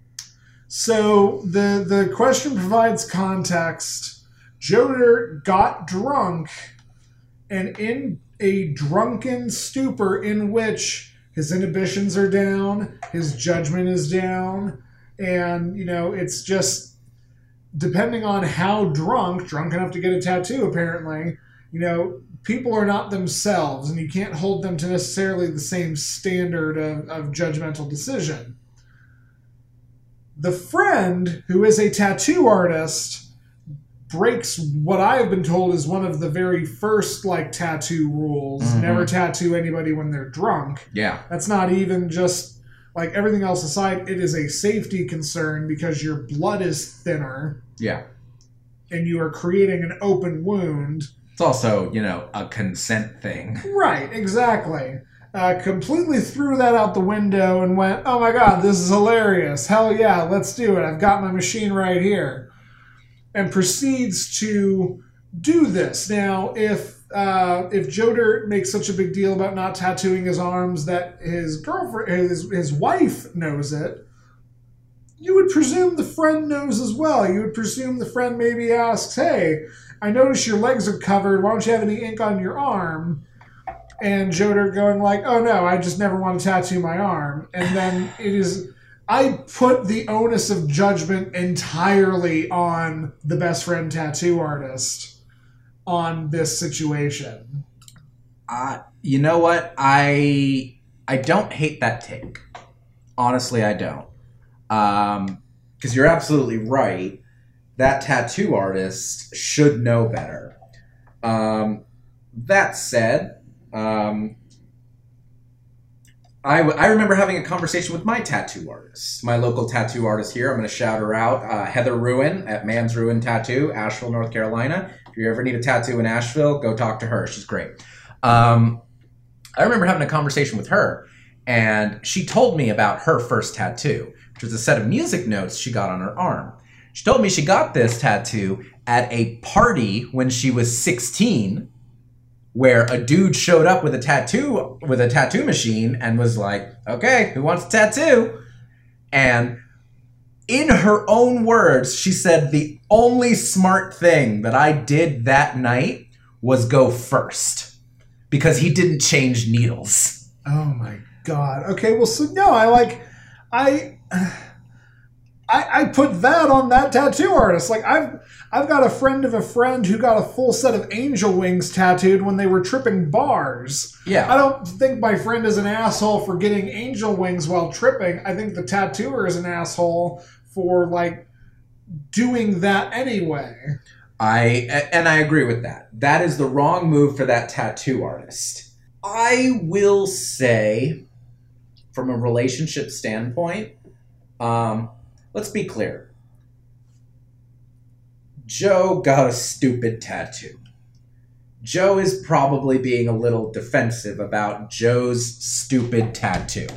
Speaker 1: So the the question provides context. Joe Dirt got drunk, and in a drunken stupor in which his inhibitions are down, his judgment is down, and you know it's just depending on how drunk, drunk enough to get a tattoo. Apparently, you know people are not themselves, and you can't hold them to necessarily the same standard of, of judgmental decision the friend who is a tattoo artist breaks what I have been told is one of the very first like tattoo rules.
Speaker 2: Mhm.
Speaker 1: Never tattoo anybody when they're drunk.
Speaker 2: Yeah.
Speaker 1: That's not even just like everything else aside, it is a safety concern because your blood is thinner
Speaker 2: Yeah.
Speaker 1: and you are creating an open wound.
Speaker 2: It's also, you know, a consent thing.
Speaker 1: Right, exactly. Uh, completely threw that out the window and went, oh my god, this is hilarious. Hell yeah, let's do it. I've got my machine right here. And proceeds to do this. Now, if uh, if Joe Dirt makes such a big deal about not tattooing his arms that his girlfriend, his, his wife knows it, you would presume the friend knows as well. You would presume the friend maybe asks, hey, I notice your legs are covered. Why don't you have any ink on your arm? and Joe Dirt going like, "Oh no, I just never want to tattoo my arm." And then it is I put the onus of judgment entirely on the best friend tattoo artist on this situation.
Speaker 2: Uh, you know what? I I don't hate that take. Honestly, I don't. Um, because you're absolutely right. That tattoo artist should know better. Um, that said, um, I, w- I remember having a conversation with my tattoo artist, my local tattoo artist here. I'm going to shout her out, uh, Heather Ruin at Man's Ruin Tattoo, Asheville, North Carolina. If you ever need a tattoo in Asheville, go talk to her. She's great. Um, I remember having a conversation with her, and she told me about her first tattoo, which was a set of music notes she got on her arm. She told me she got this tattoo at a party when she was 16 where a dude showed up with a tattoo with a tattoo machine and was like, "Okay, who wants a tattoo?" And in her own words, she said the only smart thing that I did that night was go first because he didn't change needles.
Speaker 1: Oh my god. Okay, well, so no, I like, I, I, I put that on that tattoo artist. Like I've, I've got a friend of a friend who got a full set of angel wings tattooed when they were tripping bars.
Speaker 2: Yeah.
Speaker 1: I don't think my friend is an asshole for getting angel wings while tripping. I think the tattooer is an asshole for like doing that anyway.
Speaker 2: I and I agree with that. That is the wrong move for that tattoo artist. I will say, from a relationship standpoint, um, let's be clear. Joe got a stupid tattoo. Joe is probably being a little defensive about Joe's stupid tattoo.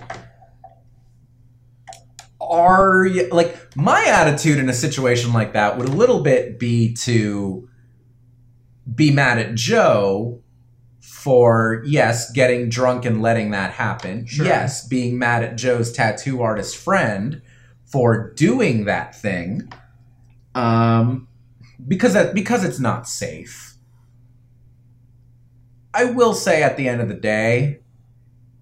Speaker 2: Are you like my attitude in a situation like that would a little bit be to be mad at Joe for yes, getting drunk and letting that happen.
Speaker 1: Sure.
Speaker 2: Yes, being mad at Joe's tattoo artist friend for doing that thing. Um because that because it's not safe. I will say at the end of the day,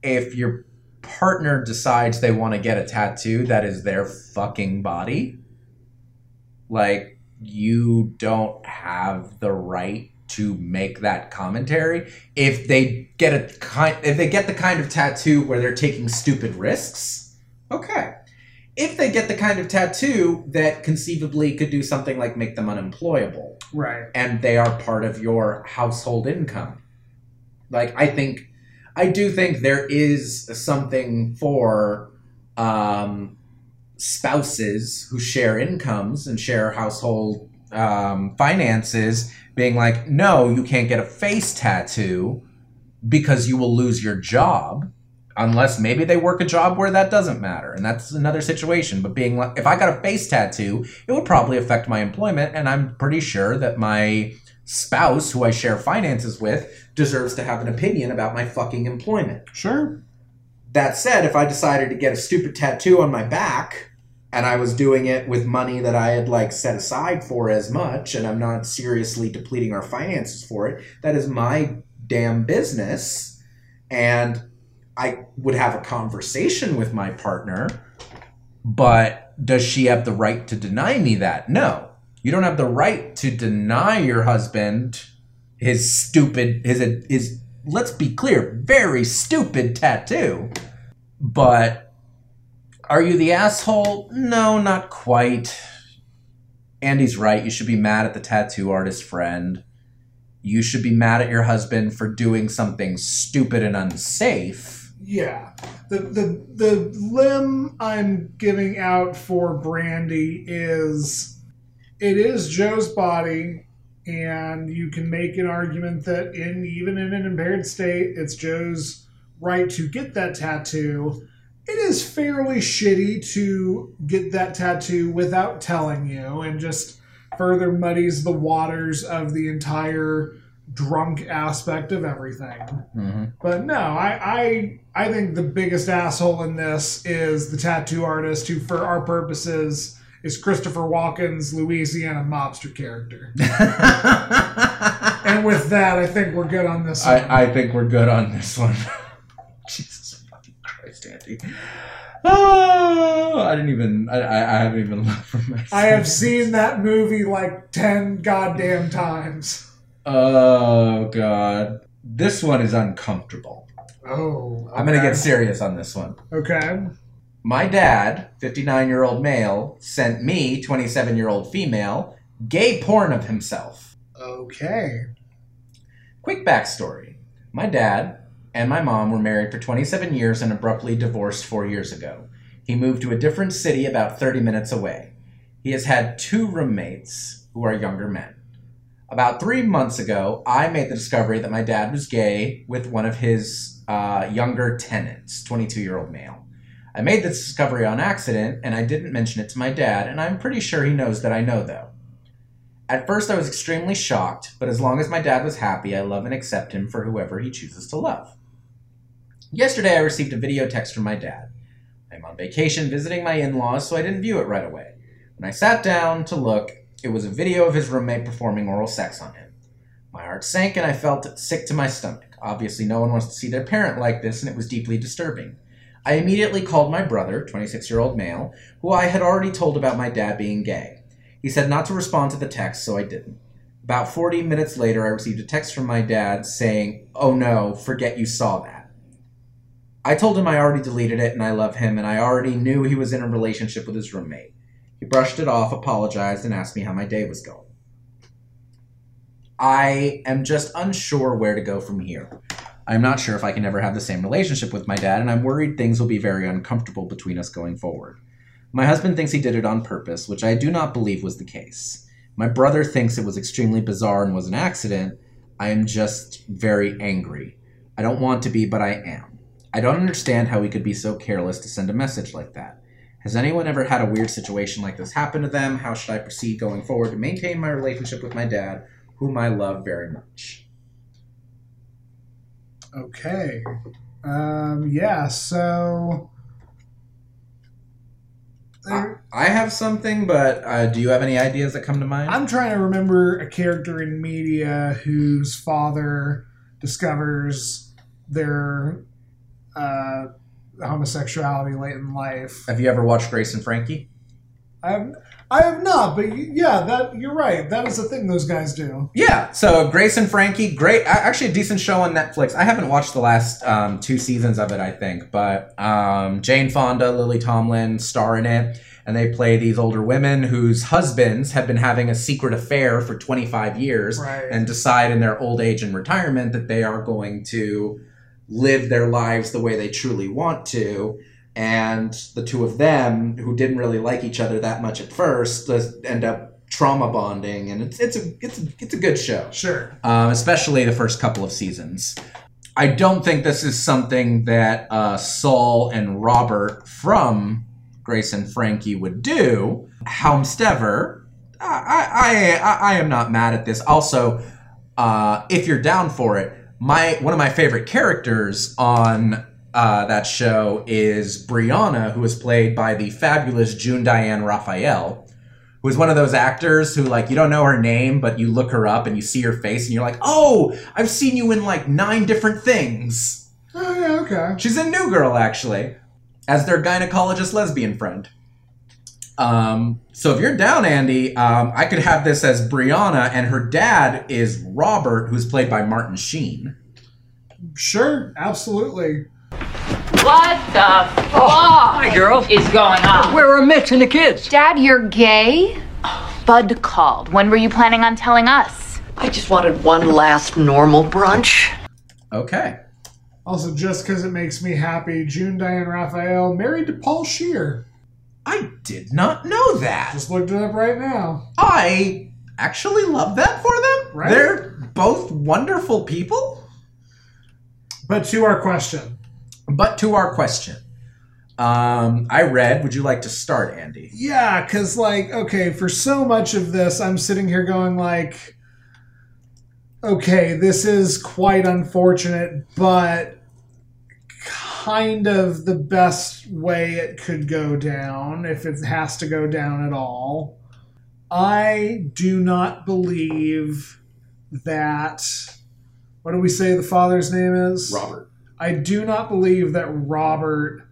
Speaker 2: if your partner decides they want to get a tattoo that is their fucking body, like you don't have the right to make that commentary if they get a kind if they get the kind of tattoo where they're taking stupid risks okay if they get the kind of tattoo that conceivably could do something like make them unemployable
Speaker 1: Right.
Speaker 2: and they are part of your household income. Like I think I do think there is something for um, spouses who share incomes and share household um, finances being like, no, you can't get a face tattoo because you will lose your job unless maybe they work a job where that doesn't matter and that's another situation but being like if i got a face tattoo it would probably affect my employment and i'm pretty sure that my spouse who i share finances with deserves to have an opinion about my fucking employment
Speaker 1: Sure.
Speaker 2: that said if i decided to get a stupid tattoo on my back and i was doing it with money that i had like set aside for as much and i'm not seriously depleting our finances for it that is my damn business and I would have a conversation with my partner, but does she have the right to deny me that? No. You don't have the right to deny your husband his stupid his his let's be clear, very stupid tattoo. But are you the asshole? No, not quite. Andy's right. You should be mad at the tattoo artist friend. You should be mad at your husband for doing something stupid and unsafe.
Speaker 1: Yeah. The the the limb I'm giving out for Brandy is it is Joe's body and you can make an argument that in even in an impaired state it's Joe's right to get that tattoo. It is fairly shitty to get that tattoo without telling you and just further muddies the waters of the entire drunk aspect of everything.
Speaker 2: Mm-hmm.
Speaker 1: But no, I, I I think the biggest asshole in this is the tattoo artist who, for our purposes, is Christopher Walken's Louisiana mobster character. and with that, I think we're good on this one.
Speaker 2: I, I think we're good on this one. Jesus fucking Christ, Andy. Oh, I didn't even. I, I, I haven't even looked for my.
Speaker 1: I have seen that movie like 10 goddamn times.
Speaker 2: Oh God, this one is uncomfortable.
Speaker 1: Oh.
Speaker 2: I'm gonna get serious on this one.
Speaker 1: Okay.
Speaker 2: My dad, 59 year old male, sent me, 27 year old female, gay porn of himself.
Speaker 1: Okay.
Speaker 2: Quick backstory My dad and my mom were married for 27 years and abruptly divorced four years ago. He moved to a different city about 30 minutes away. He has had two roommates who are younger men. About three months ago, I made the discovery that my dad was gay with one of his uh, younger tenants, 22 year old male. I made this discovery on accident and I didn't mention it to my dad, and I'm pretty sure he knows that I know though. At first, I was extremely shocked, but as long as my dad was happy, I love and accept him for whoever he chooses to love. Yesterday, I received a video text from my dad. I'm on vacation visiting my in laws, so I didn't view it right away. When I sat down to look, it was a video of his roommate performing oral sex on him. My heart sank and I felt sick to my stomach. Obviously, no one wants to see their parent like this, and it was deeply disturbing. I immediately called my brother, 26 year old male, who I had already told about my dad being gay. He said not to respond to the text, so I didn't. About 40 minutes later, I received a text from my dad saying, Oh no, forget you saw that. I told him I already deleted it and I love him, and I already knew he was in a relationship with his roommate. He brushed it off, apologized, and asked me how my day was going. I am just unsure where to go from here. I'm not sure if I can ever have the same relationship with my dad, and I'm worried things will be very uncomfortable between us going forward. My husband thinks he did it on purpose, which I do not believe was the case. My brother thinks it was extremely bizarre and was an accident. I am just very angry. I don't want to be, but I am. I don't understand how he could be so careless to send a message like that. Has anyone ever had a weird situation like this happen to them? How should I proceed going forward to maintain my relationship with my dad, whom I love very much?
Speaker 1: Okay. Um, yeah, so.
Speaker 2: I, I have something, but uh, do you have any ideas that come to mind?
Speaker 1: I'm trying to remember a character in media whose father discovers their uh, homosexuality late in life.
Speaker 2: have you ever watched Grace and Frankie?
Speaker 1: I've, I have not, but yeah, that you're right. That is the thing those guys do.
Speaker 2: Yeah, so Grace and Frankie, great, actually a decent show on Netflix. I haven't watched the last um, two seasons of it, I think, but um, Jane Fonda, Lily Tomlin star in it, and they play these older women whose husbands have been having a secret affair for 25 years
Speaker 1: Right.
Speaker 2: and decide in their old age and retirement that they are going to live their lives the way they truly want to. And the two of them, who didn't really like each other that much at first, end up trauma bonding, and it's it's a it's a, it's a good show
Speaker 1: Sure.
Speaker 2: um, especially the first couple of seasons. I don't think this is something that uh, Saul and Robert from Grace and Frankie would do. However, I, I, I, I am not mad at this. Also, uh, if you're down for it, my one of my favorite characters on uh, that show is Brianna, who is played by the fabulous June Diane Raphael who is one of those actors who like you don't know her name but you look her up and you see her face and you're like oh i've seen you in like nine different things
Speaker 1: Oh yeah, okay.
Speaker 2: she's in new girl actually as their gynecologist lesbian friend um, so if you're down andy um, i could have this as brianna and her dad is robert who's played by martin sheen
Speaker 1: Sure, absolutely.
Speaker 3: What the fuck
Speaker 8: girl.
Speaker 3: is going on?
Speaker 8: Where are a Mitch and the kids?
Speaker 9: Dad, you're gay? Bud called. When were you planning on telling us?
Speaker 8: I just wanted one last normal brunch.
Speaker 2: okay
Speaker 1: Also, just because it makes me happy, June Diane Raphael married to Paul Scheer.
Speaker 2: I did not know that
Speaker 1: Just looked it up right now.
Speaker 2: I actually love that for them.
Speaker 1: Right?
Speaker 2: They're both wonderful people.
Speaker 1: But to our question,
Speaker 2: But to our question, um, I read. Would you like to start, Andy?
Speaker 1: yeah, because like, okay, for so much of this, I'm sitting here going like, okay, this is quite unfortunate, but kind of the best way it could go down if it has to go down at all. I do not believe that. What do we say the father's name is?
Speaker 2: Robert.
Speaker 1: I do not believe that Robert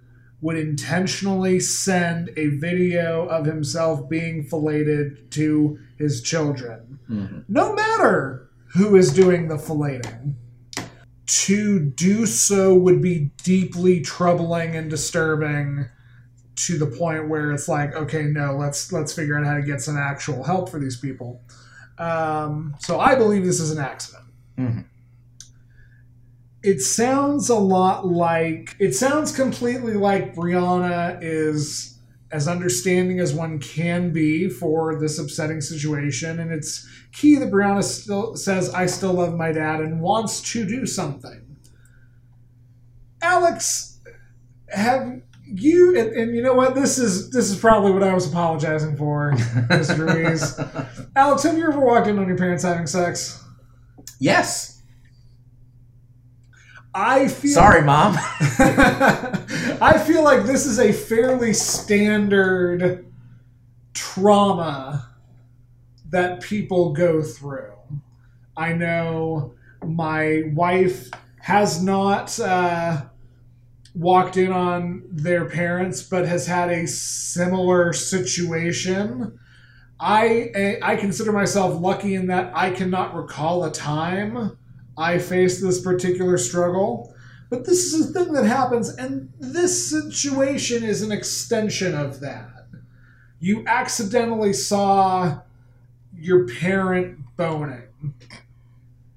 Speaker 1: would intentionally send a video of himself being filleted to his children,
Speaker 2: Mhm.
Speaker 1: no matter who is doing the filleting. To do so would be deeply troubling and disturbing to the point where it's like, okay, no, let's let's figure out how to get some actual help for these people. Um, so I believe this is an accident. mm-hmm. it sounds a lot like it sounds completely like Brianna is as understanding as one can be for this upsetting situation and it's key that Brianna still says I still love my dad and wants to do something. Alex have you and, and you know what this is this is probably what I was apologizing for, Mr. Ruiz. Alex, have you ever walked in on your parents having sex?
Speaker 2: Yes.
Speaker 1: I feel
Speaker 2: Sorry, mom.
Speaker 1: I feel like this is a fairly standard trauma that people go through. I know my wife has not uh, walked in on their parents, but has had a similar situation. I I consider myself lucky in that I cannot recall a time I face this particular struggle. But this is a thing that happens, and this situation is an extension of that. You accidentally saw your parent boning.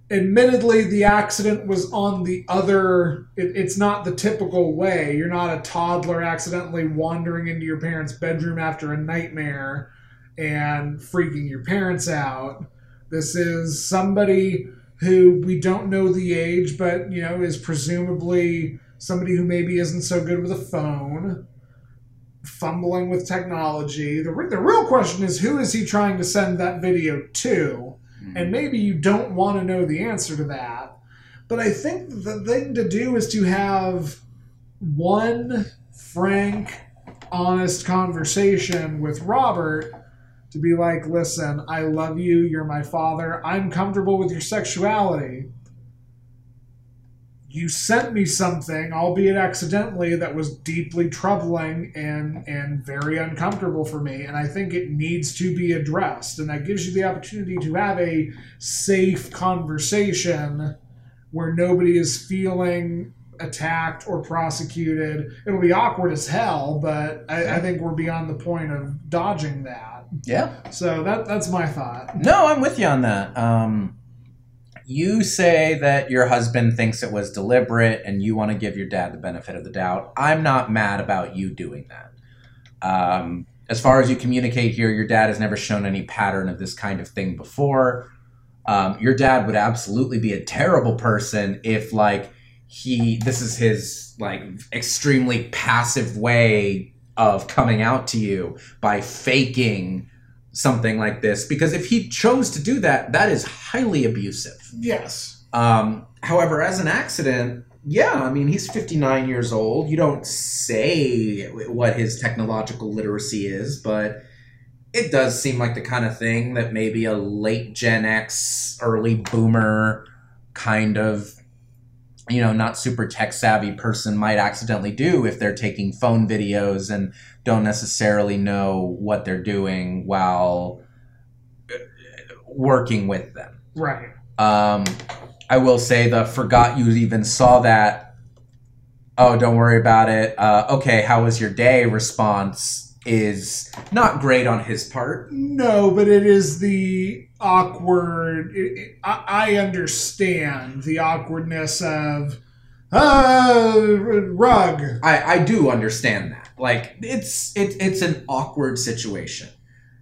Speaker 1: Admittedly, the accident was on the other, it, it's not the typical way. You're not a toddler accidentally wandering into your parents' bedroom after a nightmare and freaking your parents out. This is somebody who we don't know the age, but you know is presumably somebody who maybe isn't so good with a phone, fumbling with technology. The re- the real question is who is he trying to send that video to? Hmm. And maybe you don't want to know the answer to that. But I think the thing to do is to have one frank, honest conversation with Robert to be like, listen, I love you, you're my father, I'm comfortable with your sexuality. You sent me something, albeit accidentally, that was deeply troubling and and very uncomfortable for me, and I think it needs to be addressed. And that gives you the opportunity to have a safe conversation where nobody is feeling attacked or prosecuted. It'll be awkward as hell, but I, I think we're beyond the point of dodging that.
Speaker 2: yeah.
Speaker 1: So that that's my thought.
Speaker 2: No, I'm with you on that. Um, you say that your husband thinks it was deliberate and you want to give your dad the benefit of the doubt. I'm not mad about you doing that. Um, as far as you communicate here, your dad has never shown any pattern of this kind of thing before. Um, your dad would absolutely be a terrible person if, like, he this is his like extremely passive way of coming out to you by faking something like this. Because if he chose to do that that is highly abusive.
Speaker 1: Yes.
Speaker 2: um, however as an accident yeah i mean he's 59 years old. You don't say what his technological literacy is but it does seem like the kind of thing that maybe a late gen x early boomer kind of you know not super tech savvy person might accidentally do if they're taking phone videos and don't necessarily know what they're doing while uh, working with them
Speaker 1: Right.
Speaker 2: um, I will say the forgot you even saw that. Oh, don't worry about it. Uh, okay, how was your day? Response is not great on his part.
Speaker 1: No, but it is the awkward. It, it, I, I understand the awkwardness of uh, rug.
Speaker 2: I, I do understand that. Like it's it, it's an awkward situation.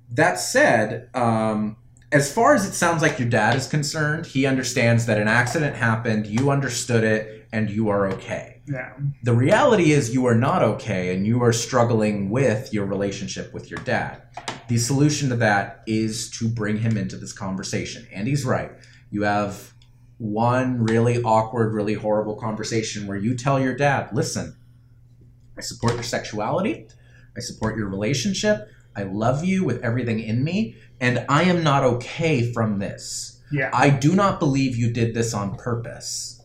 Speaker 2: That said, um, as far as it sounds like your dad is concerned, he understands that an accident happened. You understood it, and you are okay.
Speaker 1: Yeah.
Speaker 2: The reality is you are not okay and you are struggling with your relationship with your dad. The solution to that is to bring him into this conversation. And he's right. You have one really awkward, really horrible conversation where you tell your dad, listen, I support your sexuality, I support your relationship, I love you with everything in me, and I am not okay from this.
Speaker 1: Yeah.
Speaker 2: I do not believe you did this on purpose,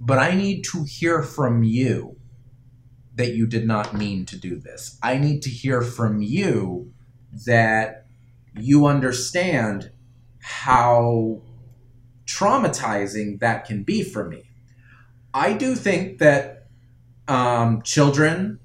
Speaker 2: but I need to hear from you that you did not mean to do this. I need to hear from you that you understand how traumatizing that can be for me. I do think that um, children,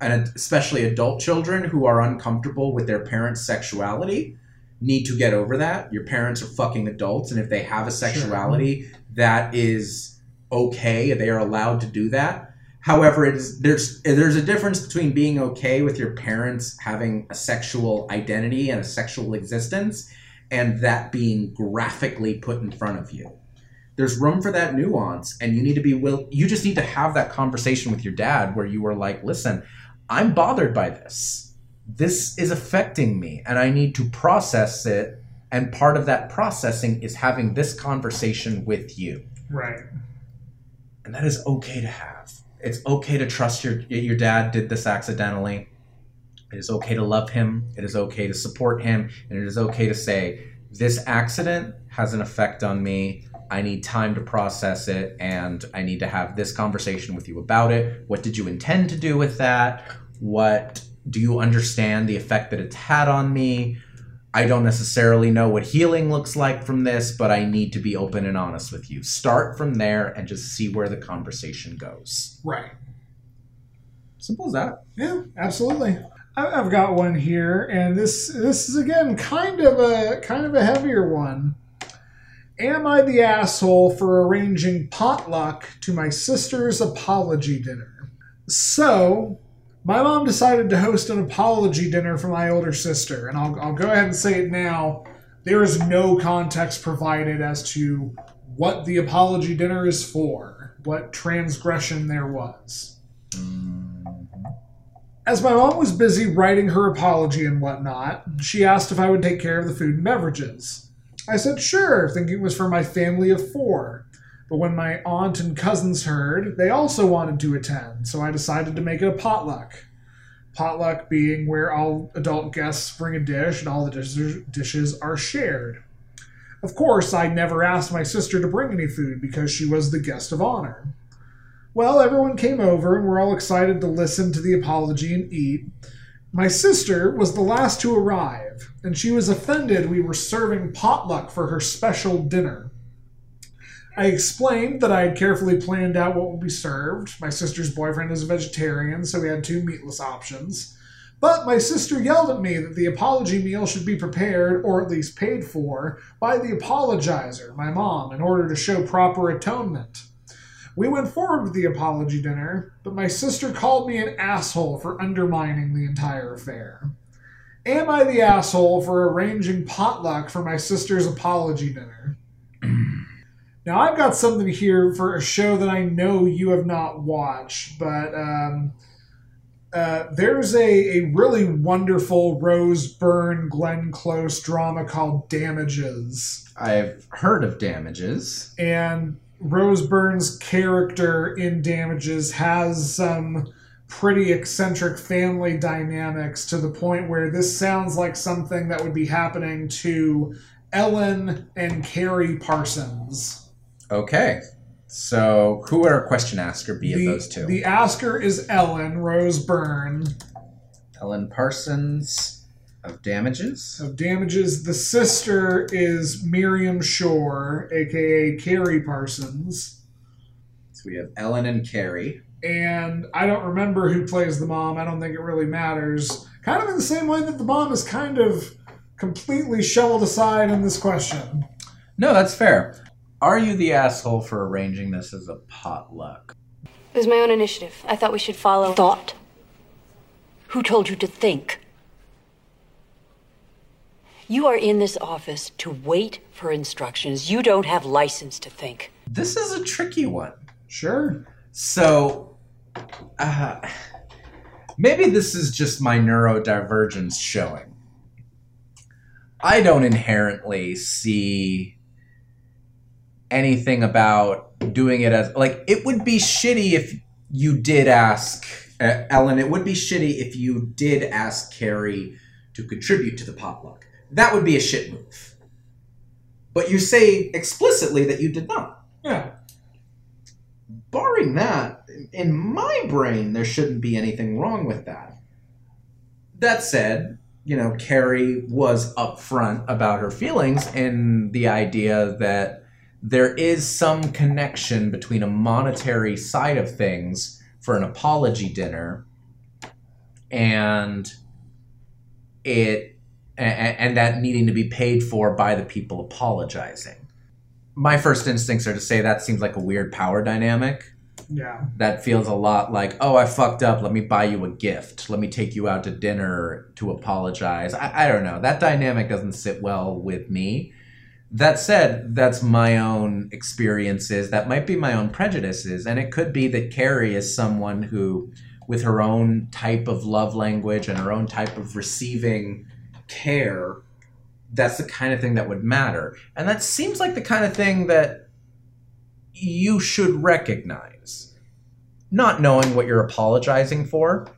Speaker 2: and especially adult children who are uncomfortable with their parents' sexuality, need to get over that. Your parents are fucking adults, and if they have a sexuality that is okay. They are allowed to do that. However, it is there's there's a difference between being okay with your parents having a sexual identity and a sexual existence and that being graphically put in front of you. There's room for that nuance and you need to be will you just need to have that conversation with your dad where you are like, "Listen, I'm bothered by this. This is affecting me and I need to process it and part of that processing is having this conversation with you."
Speaker 1: Right.
Speaker 2: And that is okay to have. It's okay to trust your your dad did this accidentally. It is okay to love him. It is okay to support him, and it is okay to say this accident has an effect on me. I need time to process it, and I need to have this conversation with you about it. What did you intend to do with that? What do you understand the effect that it's had on me? I don't necessarily know what healing looks like from this, but I need to be open and honest with you. Start from there and just see where the conversation goes.
Speaker 1: Right.
Speaker 2: Simple as that.
Speaker 1: Yeah, absolutely. I've got one here, and this this is again kind of a kind of a heavier one. Am I the asshole for arranging potluck to my sister's apology dinner? So, my mom decided to host an apology dinner for my older sister, and I'll, I'll go ahead and say it now. There is no context provided as to what the apology dinner is for, what transgression there was. Mm-hmm. As my mom was busy writing her apology and whatnot, she asked if I would take care of the food and beverages. I said sure, thinking it was for my family of four. But when my aunt and cousins heard, they also wanted to attend, so I decided to make it a potluck. Potluck being where all adult guests bring a dish and all the dishes, are shared. Of course, I never asked my sister to bring any food because she was the guest of honor. Well, everyone came over and we're all excited to listen to the apology and eat. My sister was the last to arrive, and she was offended we were serving potluck for her special dinner. I explained that I had carefully planned out what would be served. My sister's boyfriend is a vegetarian, so we had two meatless options. But my sister yelled at me that the apology meal should be prepared, or at least paid for, by the apologizer, my mom, in order to show proper atonement. We went forward with the apology dinner, but my sister called me an asshole for undermining the entire affair. Am I the asshole for arranging potluck for my sister's apology dinner? Now, I've got something here for a show that I know you have not watched, but um, uh, there's a, a really wonderful Rose Byrne Glenn Close drama called Damages.
Speaker 2: I've heard of damages.
Speaker 1: And Rose Byrne's character in Damages has some pretty eccentric family dynamics to the point where this sounds like something that would be happening to Ellen and Carrie Parsons.
Speaker 2: Okay. So, who would our question asker be
Speaker 1: the,
Speaker 2: of those two?
Speaker 1: The asker is Ellen Rose Byrne.
Speaker 2: Ellen Parsons of Damages.
Speaker 1: Of Damages. The sister is Miriam Shore, aka Carrie Parsons.
Speaker 2: So we have Ellen and Carrie.
Speaker 1: And I don't remember who plays the mom. I don't think it really matters. Kind of in the same way that the mom is kind of completely shoveled aside in this question.
Speaker 2: No, that's fair. Are you the asshole for arranging this as a potluck?
Speaker 10: It was my own initiative. I thought we should follow
Speaker 8: Thought. Who told you to think? You are in this office to wait for instructions. You don't have license to think.
Speaker 2: This is a tricky one.
Speaker 1: Sure.
Speaker 2: So, uh, maybe this is just my neurodivergence showing. I don't inherently see anything about doing it as like it would be shitty if you did ask uh, Ellen. It would be shitty if you did ask Carrie to contribute to the potluck. That would be a shit move. But you say explicitly that you did not.
Speaker 1: Yeah.
Speaker 2: Barring that, in my brain, there shouldn't be anything wrong with that. That said, you know, Carrie was upfront about her feelings and the idea that there is some connection between a monetary side of things for an apology dinner and it and, and that needing to be paid for by the people apologizing. my first instincts are to say that seems like a weird power dynamic.
Speaker 1: Yeah.
Speaker 2: That feels a lot like, oh, I fucked up. Let me buy you a gift. Let me take you out to dinner to apologize. I, I don't know. That dynamic doesn't sit well with me. That said, that's my own experiences. That might be my own prejudices. And it could be that Carrie is someone who, with her own type of love language and her own type of receiving care, that's the kind of thing that would matter. And that seems like the kind of thing that you should recognize. Not knowing what you're apologizing for.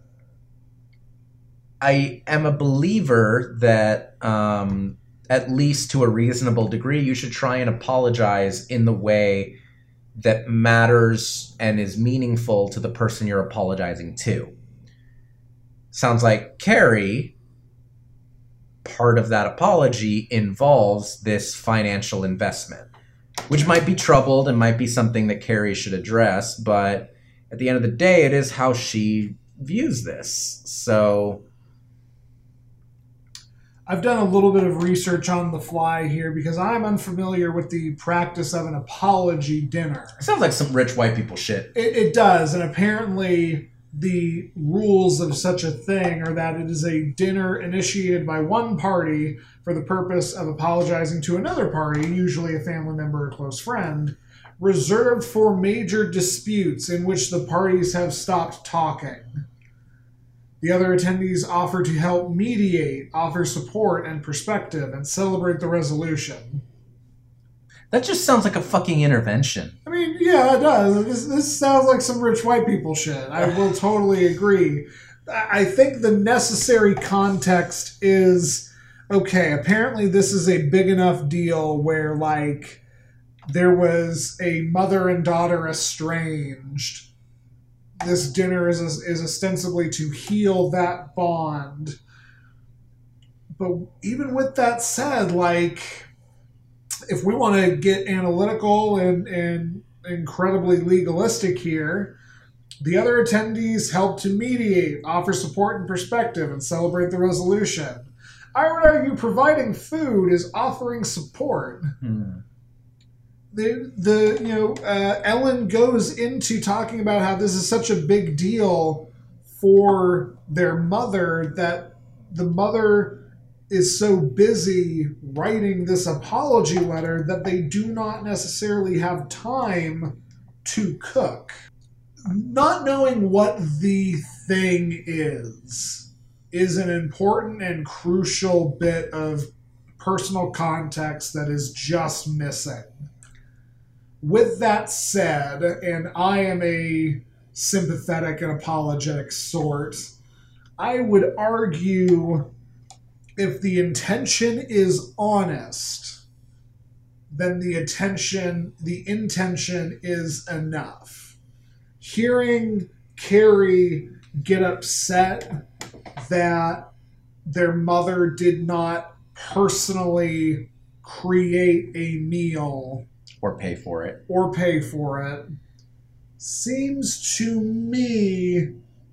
Speaker 2: I am a believer that, um, at least to a reasonable degree, you should try and apologize in the way that matters and is meaningful to the person you're apologizing to. Sounds like Carrie, part of that apology involves this financial investment, which might be troubled and might be something that Carrie should address, but at the end of the day, it is how she views this. So
Speaker 1: I've done a little bit of research on the fly here because I'm unfamiliar with the practice of an apology dinner.
Speaker 2: it sounds like some rich white people shit.
Speaker 1: It, it does, and apparently the rules of such a thing are that it is a dinner initiated by one party for the purpose of apologizing to another party, usually a family member or close friend, reserved for major disputes in which the parties have stopped talking. The other attendees offer to help mediate, offer support and perspective, and celebrate the resolution.
Speaker 2: That just sounds like a fucking intervention.
Speaker 1: I mean, yeah, it does. This, this sounds like some rich white people shit. I will totally agree. I I think the necessary context is okay, apparently, this is a big enough deal where, like, there was a mother and daughter estranged. This dinner is, is ostensibly to heal that bond. But even with that said, like, if we want to get analytical and, and incredibly legalistic here, the other attendees help to mediate, offer support and perspective, and celebrate the resolution. I would argue providing food is offering support. Hmm. The, the you know uh, Ellen goes into talking about how this is such a big deal for their mother that the mother is so busy writing this apology letter that they do not necessarily have time to cook. Not knowing what the thing is is an important and crucial bit of personal context that is just missing. With that said, and I am a sympathetic and apologetic sort, I would argue if the intention is honest, then the attention, the intention is enough. Hearing Carrie get upset that their mother did not personally create a meal
Speaker 2: Or pay for it.
Speaker 1: or pay for it seems to me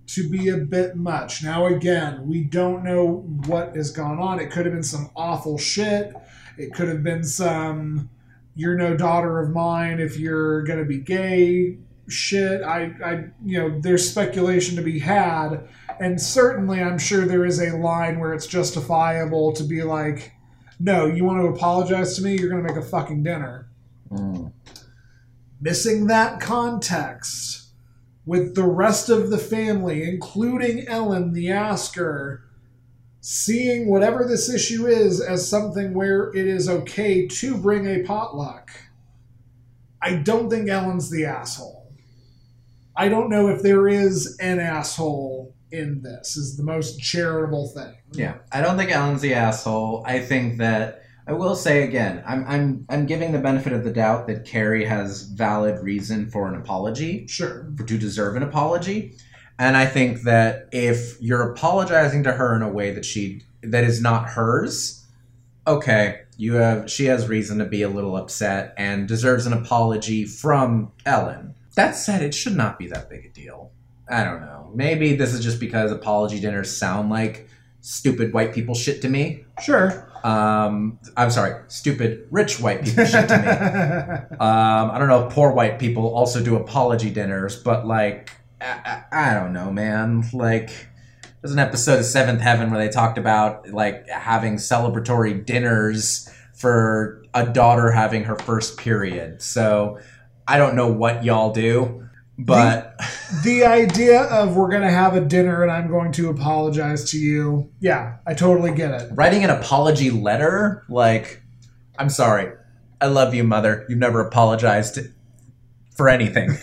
Speaker 1: to be a bit much. Now, again, we don't know what has gone on. It could have been some awful shit. It could have been some "you're no daughter of mine if you're gonna be gay" shit. I, I, you know, there's speculation to be had, and certainly, I'm sure there is a line where it's justifiable to be like, "No, you want to apologize to me? You're gonna make a fucking dinner." Mm. missing that context with the rest of the family, including Ellen, the asker, seeing whatever this issue is as something where it is okay to bring a potluck. I don't think Ellen's the asshole. I don't know if there is an asshole in this, is the most charitable thing.
Speaker 2: Yeah, I don't think Ellen's the asshole. I think that I will say again, I'm I'm I'm giving the benefit of the doubt that Carrie has valid reason for an apology,
Speaker 1: Sure.
Speaker 2: for to deserve an apology, and I think that if you're apologizing to her in a way that she that is not hers, okay, you have she has reason to be a little upset and deserves an apology from Ellen. That said, it should not be that big a deal. I don't know. Maybe this is just because apology dinners sound like stupid white people shit to me.
Speaker 1: Sure.
Speaker 2: Um, I'm sorry, stupid rich white people shit to me. Um, I don't know if poor white people also do apology dinners, but like, I, I, I don't know, man. Like, there's an episode of Seventh Heaven where they talked about like having celebratory dinners for a daughter having her first period. So I don't know what y'all do, but
Speaker 1: the idea of we're gonna have a dinner and I'm going to apologize to you. Yeah, I totally get it.
Speaker 2: writing an apology letter, like, I'm sorry, I love you, mother. You've never apologized for anything.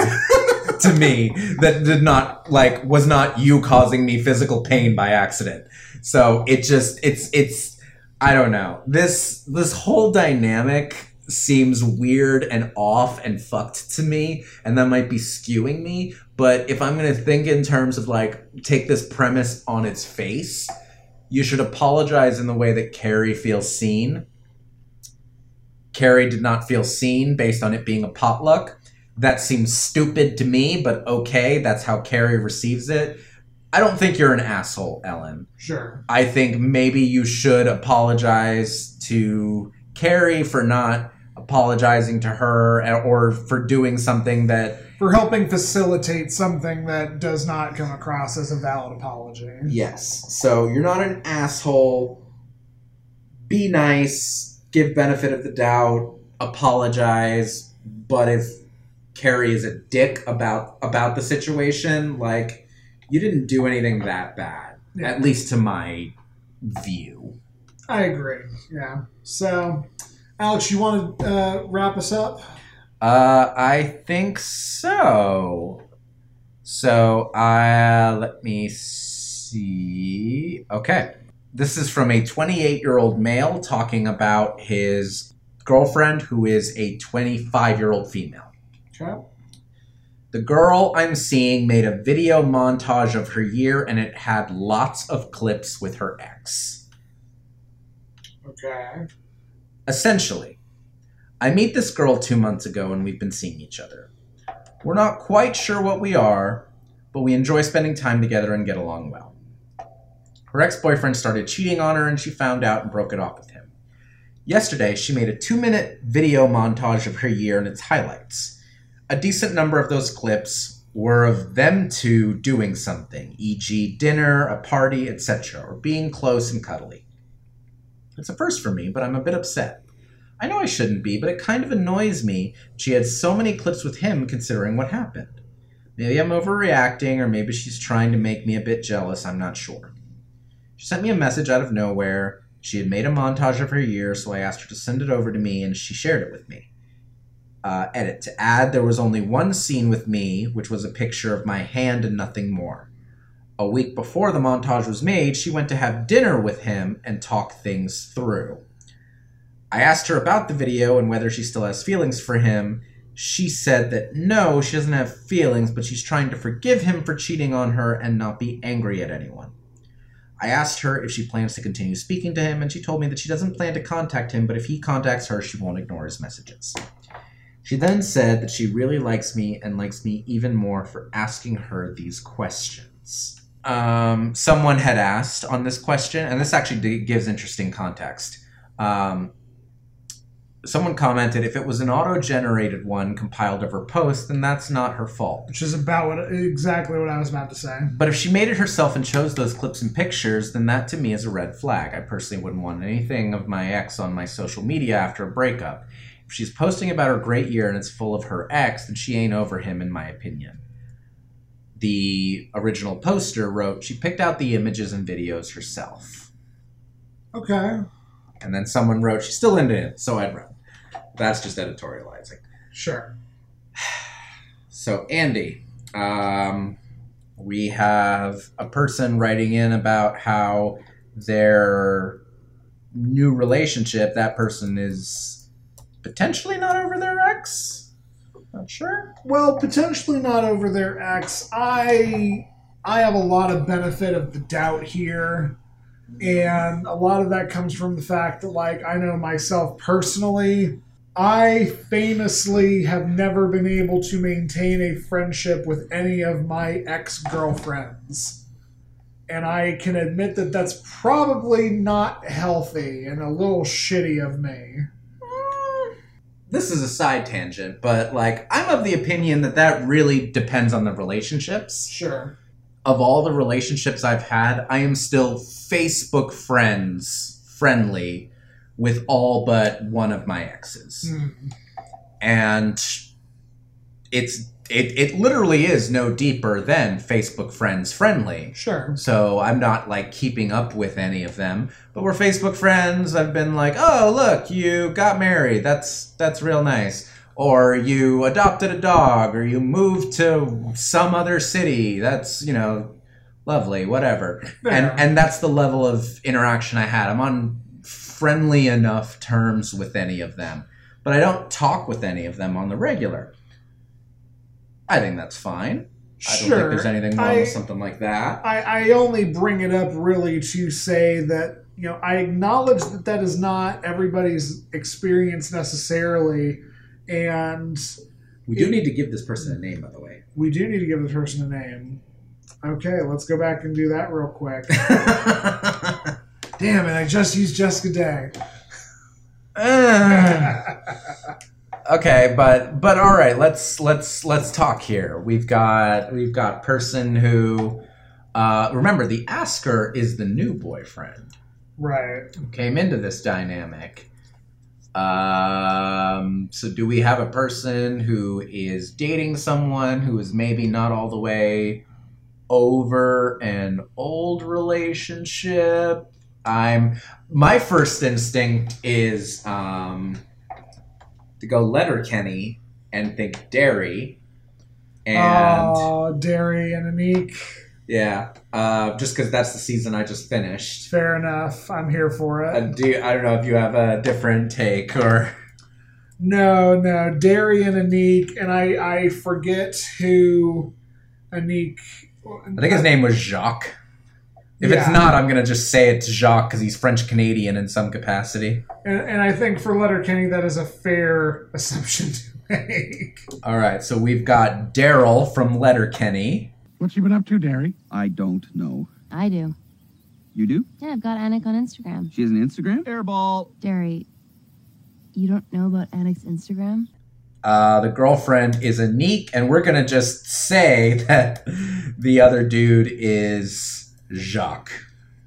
Speaker 2: to me that did not like was not you causing me physical pain by accident so it just it's it's i don't know this this whole dynamic seems weird and off and fucked to me and that might be skewing me but if i'm going to think in terms of like take this premise on its face you should apologize in the way that carrie feels seen carrie did not feel seen based on it being a potluck that seems stupid to me, but okay, that's how Carrie receives it. I don't think you're an asshole, Ellen.
Speaker 1: Sure.
Speaker 2: I think maybe you should apologize to Carrie for not apologizing to her eh, or for doing something that
Speaker 1: For helping facilitate something that does not come across as a valid apology.
Speaker 2: Yes. So you're not an asshole. Be nice, give benefit of the doubt, apologize, but if Carrie is a dick about about the situation, like you didn't do anything that bad.
Speaker 1: Yeah.
Speaker 2: At least to my view.
Speaker 1: I agree. Yeah. So, Alex, you want to uh, wrap us up?
Speaker 2: Uh I think so. So uh let me see. Okay. This is from a 28 year old male talking about his girlfriend who is a 25 year old female.
Speaker 1: Okay.
Speaker 2: The girl I'm seeing made a video montage of her year and it had lots of clips with her ex.
Speaker 1: Okay.
Speaker 2: Essentially, I meet this girl two months ago and we've been seeing each other. We're not quite sure what we are, but we enjoy spending time together and get along well. Her ex boyfriend started cheating on her and she found out and broke it off with him. Yesterday, she made a two minute video montage of her year and its highlights. A decent number of those clips were of them two doing something, e.g., dinner, a party, etc., or being close and cuddly. It's a first for me, but I'm a bit upset. I know I shouldn't be, but it kind of annoys me she had so many clips with him considering what happened. Maybe I'm overreacting, or maybe she's trying to make me a bit jealous, I'm not sure. She sent me a message out of nowhere. She had made a montage of her year, so I asked her to send it over to me, and she shared it with me. Uh, edit. To add, there was only one scene with me, which was a picture of my hand and nothing more. A week before the montage was made, she went to have dinner with him and talk things through. I asked her about the video and whether she still has feelings for him. She said that no, she doesn't have feelings, but she's trying to forgive him for cheating on her and not be angry at anyone. I asked her if she plans to continue speaking to him, and she told me that she doesn't plan to contact him, but if he contacts her, she won't ignore his messages. She then said that she really likes me and likes me even more for asking her these questions. Um, someone had asked on this question, and this actually d- gives interesting context. Um, someone commented if it was an auto-generated one compiled of her post, then that's not her fault.
Speaker 1: Which is about what exactly what I was about to say.
Speaker 2: But if she made it herself and chose those clips and pictures, then that to me is a red flag. I personally wouldn't want anything of my ex on my social media after a breakup. If she's posting about her great year and it's full of her ex, then she ain't over him, in my opinion. The original poster wrote she picked out the images and videos herself.
Speaker 1: Okay.
Speaker 2: And then someone wrote she's still into it, so I'd run. That's just editorializing.
Speaker 1: Sure.
Speaker 2: So, Andy, um, we have a person writing in about how their new relationship, that person is potentially not over their ex. Not sure.
Speaker 1: Well, potentially not over their ex. I I have a lot of benefit of the doubt here. And a lot of that comes from the fact that like I know myself personally, I famously have never been able to maintain a friendship with any of my ex-girlfriends. and I can admit that that's probably not healthy and a little shitty of me.
Speaker 2: This is a side tangent, but like I'm of the opinion that that really depends on the relationships.
Speaker 1: Sure.
Speaker 2: Of all the relationships I've had, I am still Facebook friends friendly with all but one of my exes.
Speaker 1: Hmm.
Speaker 2: And it's it, it literally is no deeper than Facebook friends friendly.
Speaker 1: Sure.
Speaker 2: So I'm not like keeping up with any of them, but we're Facebook friends. I've been like, "Oh, look, you got married. That's that's real nice." Or you adopted a dog or you moved to some other city. That's, you know, lovely, whatever. And and that's the level of interaction I had. I'm on friendly enough terms with any of them, but I don't talk with any of them on the regular. I think that's fine. Sure. I don't think there's anything wrong
Speaker 1: I-
Speaker 2: with something like that.
Speaker 1: I, I only bring it up really to say that you know I acknowledge that that is not everybody's experience necessarily, and
Speaker 2: We do need to give this person a name, by the way.
Speaker 1: we do need to give the person a name. Okay, let's go back and do that real quick. Damn it! I just used Jessica Day.
Speaker 2: okay, but but all right, let's let's let's talk here. We've got we've got person who uh, remember the asker is the new boyfriend
Speaker 1: Right.
Speaker 2: who came into this dynamic. Um, so do we have a person who is dating someone who is maybe not all the way over an old relationship? I'm my first instinct is um, to go Letterkenny and think Derry, and
Speaker 1: oh, Derry and Anik.
Speaker 2: yeah, uh, just because that's the season I just finished.
Speaker 1: Fair enough. I'm here for it.
Speaker 2: Uh, do you, I don't know if you have a different take or
Speaker 1: No, no, Derry and Anik, and I I forget who Anik.
Speaker 2: I think his name was Jacques. If it's not, I'm gonna just say it's Jacques because he's French Canadian in some capacity.
Speaker 1: And, and I think for Letterkenny, that is a fair assumption to make.
Speaker 2: All right, so we've got Daryl from Letterkenny.
Speaker 11: What's she been up to, Derry? I don't know.
Speaker 12: I do.
Speaker 11: You do?
Speaker 12: Yeah, I've got Anik on Instagram.
Speaker 11: She has an Instagram? Airball.
Speaker 12: Derry, you don't know about Anik's Instagram?
Speaker 2: Uh, the girlfriend is Anik, and we're gonna just say that the other dude is Jacques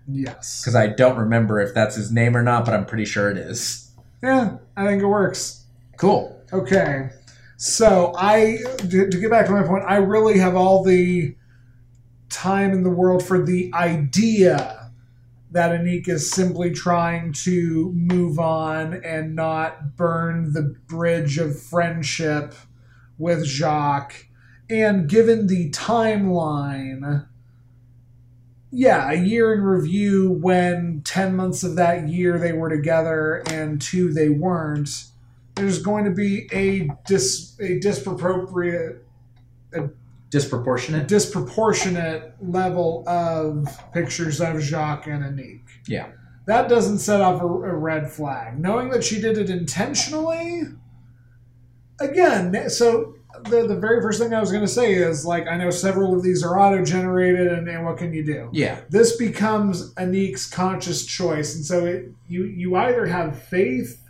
Speaker 1: Yes.
Speaker 2: because I don't remember if that's his name or not, but I'm pretty sure it is.
Speaker 1: Yeah, I think it works.
Speaker 2: Cool.
Speaker 1: Okay. So I to, to get back to my point, I really have all the time in the world for the idea that Anik is simply trying to move on and not burn the bridge of friendship with Jacques. And given the timeline, yeah, a year in review when 10 months of that year they were together and two they weren't there's going to be a dis a disproportionate a
Speaker 2: Disproportionate.
Speaker 1: disproportionate level of pictures of Jacques and Anik.
Speaker 2: Yeah.
Speaker 1: That doesn't set off a, a red flag. Knowing that she did it intentionally, again, so the, the very first thing I was going to say is like, I know several of these are auto generated, and, and what can you do?
Speaker 2: Yeah.
Speaker 1: This becomes Anik's conscious choice. And so it, you, you either have faith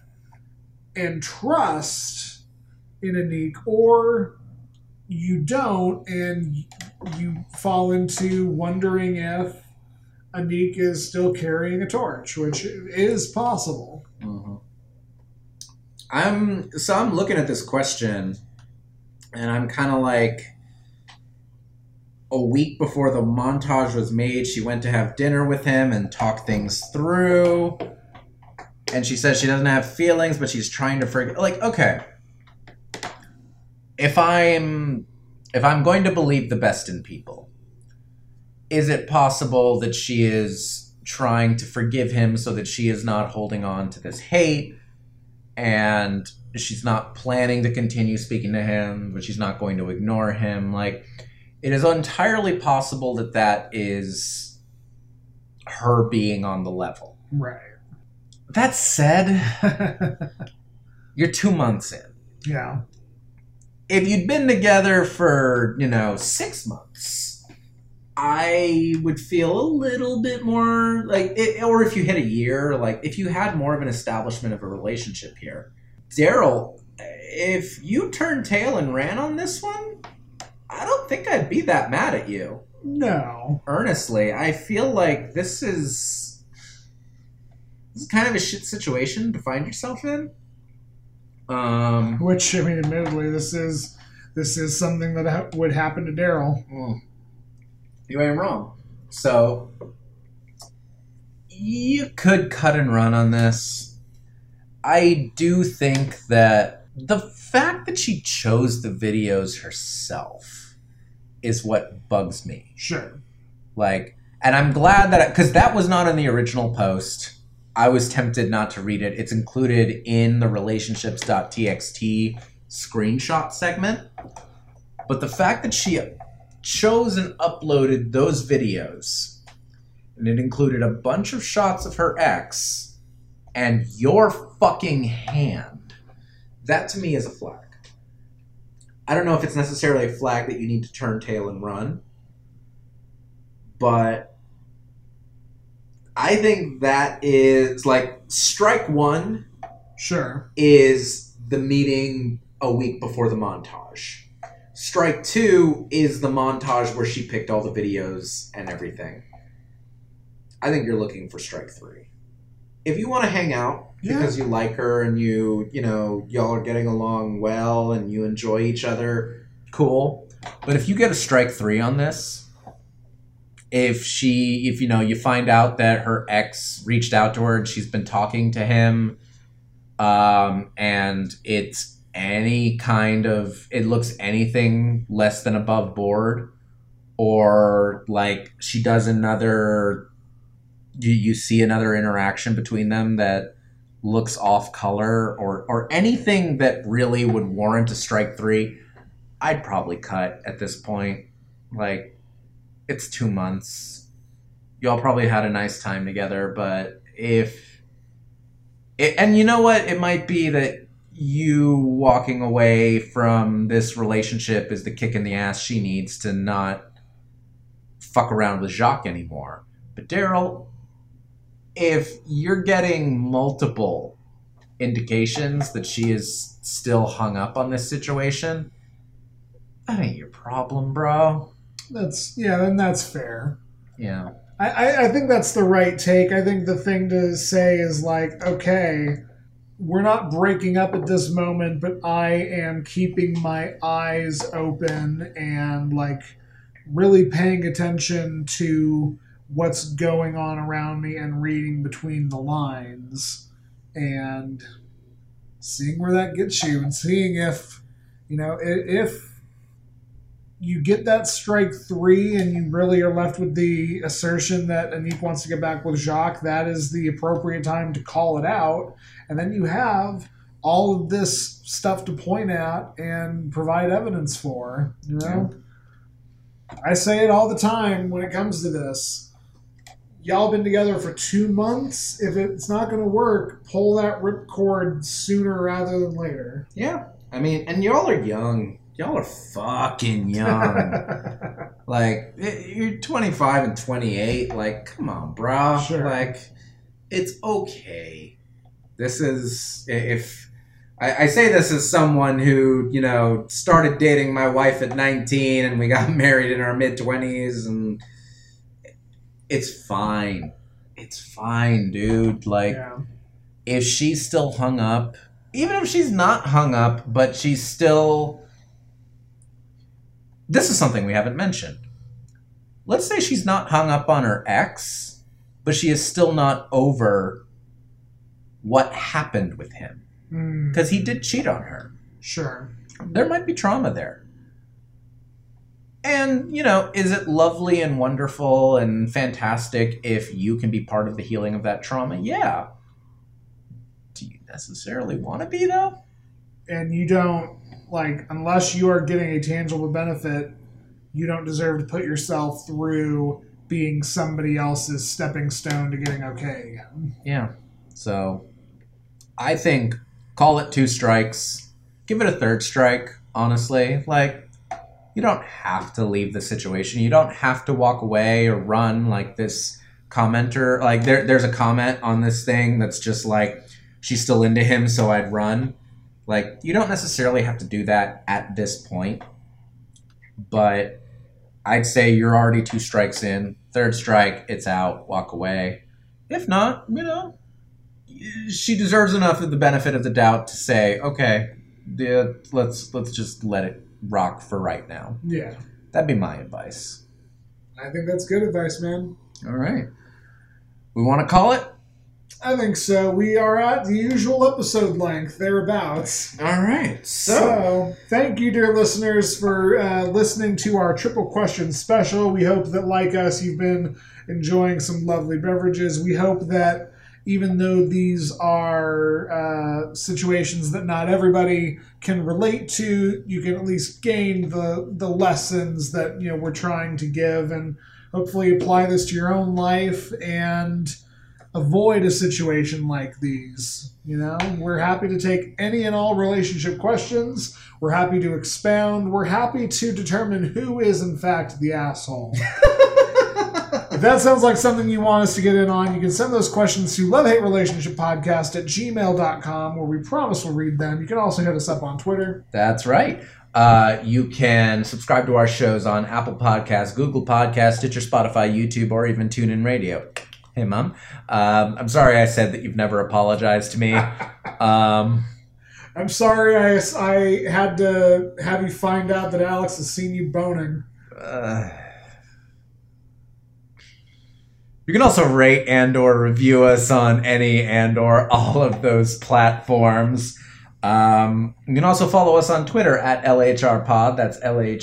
Speaker 1: and trust in Anik, or you don't, and you fall into wondering if Anik is still carrying a torch, which is possible. Mm-hmm.
Speaker 2: I'm so I'm looking at this question, and I'm kind of like, a week before the montage was made, she went to have dinner with him and talk things through. And she says she doesn't have feelings, but she's trying to forget. Like, okay, if I'm if I'm going to believe the best in people, is it possible that she is trying to forgive him so that she is not holding on to this hate? and she's not planning to continue speaking to him, but she's not going to ignore him. Like, it is entirely possible that that is her being on the level.
Speaker 1: Right.
Speaker 2: That said, you're two months in.
Speaker 1: Yeah.
Speaker 2: If you'd been together for, you know, six months, I would feel a little bit more like, it, or if you hit a year, like if you had more of an establishment of a relationship here. Daryl, if you turned tail and ran on this one, I don't think I'd be that mad at you.
Speaker 1: No.
Speaker 2: Earnestly, I feel like this is this is kind of a shit situation to find yourself in. Um,
Speaker 1: Which I mean, admittedly, this is this is something that ha- would happen to Daryl.
Speaker 2: Mm. You ain't wrong. So you could cut and run on this. I do think that the fact that she chose the videos herself is what bugs me.
Speaker 1: Sure.
Speaker 2: Like, and I'm glad that because that was not in the original post. I was tempted not to read it. It's included in the relationships.txt screenshot segment. But the fact that she chose and uploaded those videos, and it included a bunch of shots of her ex and your fucking hand, that to me is a flag. I don't know if it's necessarily a flag that you need to turn tail and run, but I think that is like strike one
Speaker 1: Sure.
Speaker 2: is the meeting a week before the montage. Strike two is the montage where she picked all the videos and everything. I think you're looking for strike three. If you want to hang out
Speaker 1: Yeah.
Speaker 2: because you like her and you, you know, y'all are getting along well and you enjoy each other, cool. But if you get a strike three on this, if she, if you know, you find out that her ex reached out to her and she's been talking to him, um, and it's any kind of it looks anything less than above board or like she does another you, you see another interaction between them that looks off color or or anything that really would warrant a strike three i'd probably cut at this point like it's two months y'all probably had a nice time together but if it, and you know what? It might be that you walking away from this relationship is the kick in the ass she needs to not fuck around with Jacques anymore. But Daryl, if you're getting multiple indications that she is still hung up on this situation, that ain't your problem, bro.
Speaker 1: That's yeah, then that's fair.
Speaker 2: Yeah.
Speaker 1: I, I, I think that's the right take. I think the thing to say is like, okay, we're not breaking up at this moment, but I am keeping my eyes open and like really paying attention to what's going on around me and reading between the lines and seeing where that gets you and seeing if you know if you get that strike three and you really are left with the assertion that Anik wants to get back with Jacques, that is the appropriate time to call it out. And then you have all of this stuff to point at and provide evidence for. You know? I say it all the time when it comes to this. Y'all been together for two months. If it's not going to work, pull that ripcord sooner rather than later.
Speaker 2: Yeah. I mean, and y'all are young. Y'all are fucking young. like, you're 25 and 28. Like, come on, bro.
Speaker 1: Sure.
Speaker 2: Like, it's okay. This is, if. I, I say this as someone who, you know, started dating my wife at 19 and we got married in our mid 20s, and it's fine. It's fine, dude. Like,
Speaker 1: Yeah.
Speaker 2: if she's still hung up, even if she's not hung up, but she's still. This is something we haven't mentioned. Let's say she's not hung up on her ex, but she is still not over what happened with him.
Speaker 1: Hmm,
Speaker 2: Because he did cheat on her.
Speaker 1: sure.
Speaker 2: There might be trauma there. And, you know, is it lovely and wonderful and fantastic if you can be part of the healing of that trauma? Yeah. Do you necessarily want to be, though?
Speaker 1: and you don't like unless you are getting a tangible benefit you don't deserve to put yourself through being somebody else's stepping stone to getting okay again
Speaker 2: Yeah. So, I think call it two strikes. Give it a third strike, honestly. Like, you don't have to leave the situation. You don't have to walk away or run like this commenter. Like there, there's a comment on this thing that's just like, she's still into him, so I'd run. Like you don't necessarily have to do that at this point, but I'd say you're already two strikes in. Third strike, it's out. Walk away. If not, you know, she deserves enough of the benefit of the doubt to say, okay, yeah, let's let's just let it rock for right now.
Speaker 1: Yeah.
Speaker 2: That'd be my advice.
Speaker 1: I think that's good advice, man.
Speaker 2: All right. We want to call it?
Speaker 1: I think so. We are at the usual episode length, thereabouts.
Speaker 2: All right.
Speaker 1: So,
Speaker 2: So,
Speaker 1: thank you, dear listeners, for uh, listening to our triple question special. We hope that, like us, you've been enjoying some lovely beverages. We hope that even though these are uh, situations that not everybody can relate to, you can at least gain the the lessons that you know we're trying to give, and hopefully apply this to your own life and avoid a situation like these. You know, we're happy to take any and all relationship questions. We're happy to expound. We're happy to determine who is, in fact, the asshole. if that sounds like something you want us to get in on, you can send those questions to lovehaterelationshippodcast at gmail.com, where we promise we'll read them. You can also hit us up on Twitter.
Speaker 2: That's right. Uh, you can subscribe to our shows on Apple Podcasts, Google Podcasts, Stitcher, Spotify, YouTube, or even TuneIn Radio. Hey, Mom. Um, I'm sorry I said that you've never apologized to me. Um,
Speaker 1: I'm sorry I, I had to have you find out that Alex has seen you boning.
Speaker 2: uh, you can also rate and or review us on any and or all of those platforms. Um, you can also follow us on Twitter at LHRPod. That's L-H-R-P-O-D.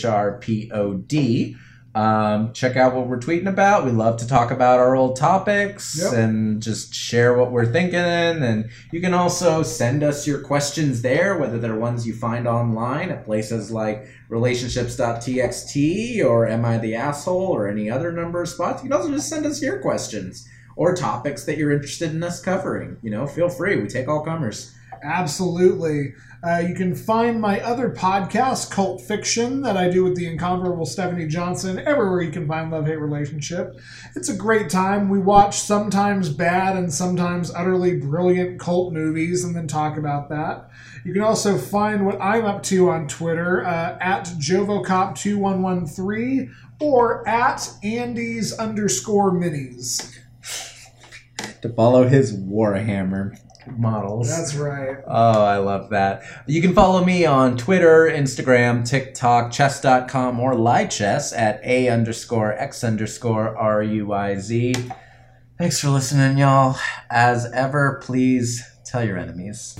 Speaker 2: Um, check out what we're tweeting about. We love to talk about our old topics
Speaker 1: Yep.
Speaker 2: and just share what we're thinking. And you can also send us your questions there, whether they're ones you find online at places like relationships.txt or Am I the Asshole or any other number of spots. You can also just send us your questions or topics that you're interested in us covering. You know, feel free. We take all comers.
Speaker 1: Absolutely. Uh, you can find my other podcast, Cult Fiction, that I do with the incomparable Stephanie Johnson, everywhere you can find Love Hate Relationship. It's a great time. We watch sometimes bad and sometimes utterly brilliant cult movies and then talk about that. You can also find what I'm up to on Twitter uh, at JovoCop2113 or at Andy's underscore minis.
Speaker 2: To follow his Warhammer models.
Speaker 1: That's right.
Speaker 2: Oh, I love that. You can follow me on Twitter, Instagram, TikTok, chess.com, or lichess at A underscore X underscore R U I Z. Thanks for listening, y'all. As ever, please tell your enemies.